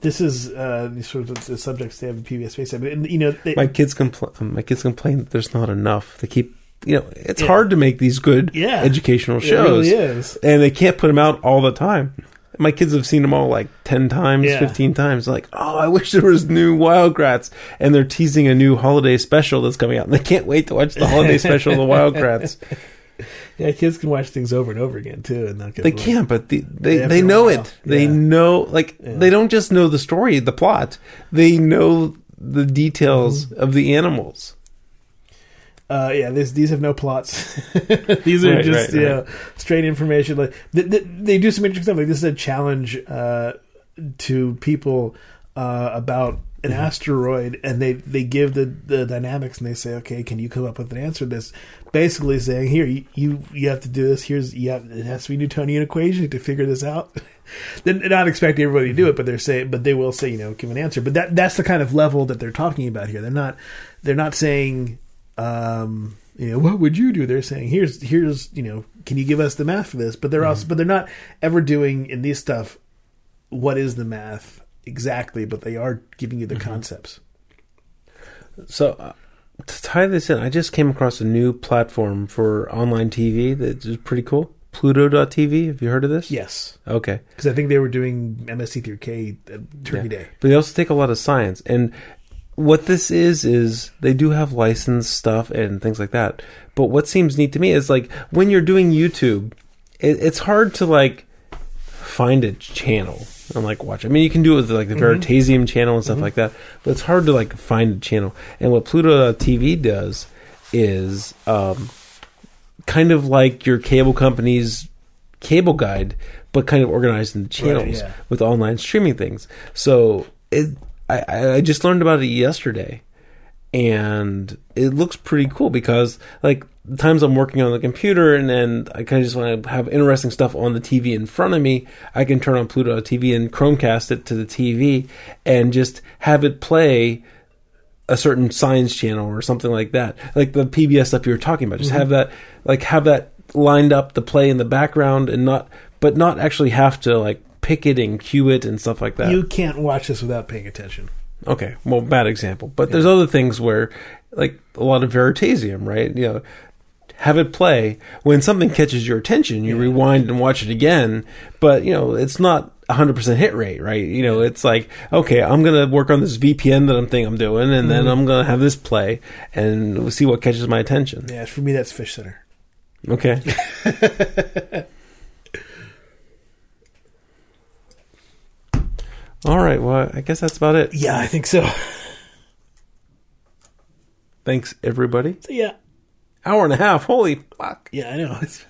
This is uh, sort of the subjects they have in PBS Space. And, you know, they, My kids complain. My kids complain that there's not enough. They keep you know it's Yeah. hard to make these good Yeah. educational shows, really and they can't put them out all the time. My kids have seen them all like ten times, Yeah. fifteen times. Like, oh, I wish there was new Wild Kratts, and they're teasing a new holiday special that's coming out, and they can't wait to watch the holiday *laughs* special of the Wild Kratts. *laughs* Yeah, kids can watch things over and over again too, and not get They can't, but the, they After they know it. They yeah. know like Yeah. they don't just know the story, the plot. They know the details Mm-hmm. of the animals. Uh, yeah, this, these have no plots. *laughs* these are Right, just right, you right. straight information. Like they, they, they do some interesting stuff. Like this is a challenge uh, to people uh, about an Mm-hmm. asteroid, and they they give the the dynamics, and they say, okay, can you come up with an answer to this? Basically saying, here you you, you have to do this. Here's you have, it has to be Newtonian equation to figure this out. *laughs* they're not expecting everybody to do it, but they're saying, but they will say, you know, give an answer. But that that's the kind of level that they're talking about here. They're not they're not saying um, you know, what would you do? They're saying, here's, here's, you know, can you give us the math for this? But they're also, but they're not ever doing in these stuff. What is the math exactly? But they are giving you the concepts. So uh, to tie this in, I just came across a new platform for online TV that is pretty cool. Pluto.tv. Have you heard of this? Yes, Okay. because I think they were doing MST3K at Turkey Yeah. Day. But they also take a lot of science. And what this is is they do have licensed stuff and things like that. But what seems neat to me is like when you're doing YouTube, it, it's hard to like find a channel and like watch. I mean, you can do it with like the Veritasium channel and stuff like that, but it's hard to like find a channel. And what Pluto TV does is um, kind of like your cable company's cable guide, but kind of organized in the channels yeah. with online streaming things. So it, I- I, just learned about it yesterday, and it looks pretty cool because like the times I'm working on the computer and then I kind of just want to have interesting stuff on the TV in front of me, I can turn on Pluto TV and Chromecast it to the TV and just have it play a certain science channel or something like that, like the PBS stuff you were talking about. Just mm-hmm. have that, like, have that lined up to play in the background and not, but not actually have to like pick it and cue it and stuff like that. You can't watch this without paying attention. Okay, well, bad example, but there's other things where, like a lot of Veritasium, right? You know, have it play when something catches your attention, you rewind and watch it again. But you know, it's not 100% hit rate, right? You know, it's like, okay, I'm gonna work on this VPN that I'm thinking I'm doing, and then mm-hmm. I'm gonna have this play and we'll see what catches my attention. Yeah, for me that's Fish Center. Okay. *laughs* All right. Well, I guess that's about it. Yeah, I think so. Thanks, everybody. So yeah, Hour and a half. Holy fuck. yeah, I know. It's, *laughs*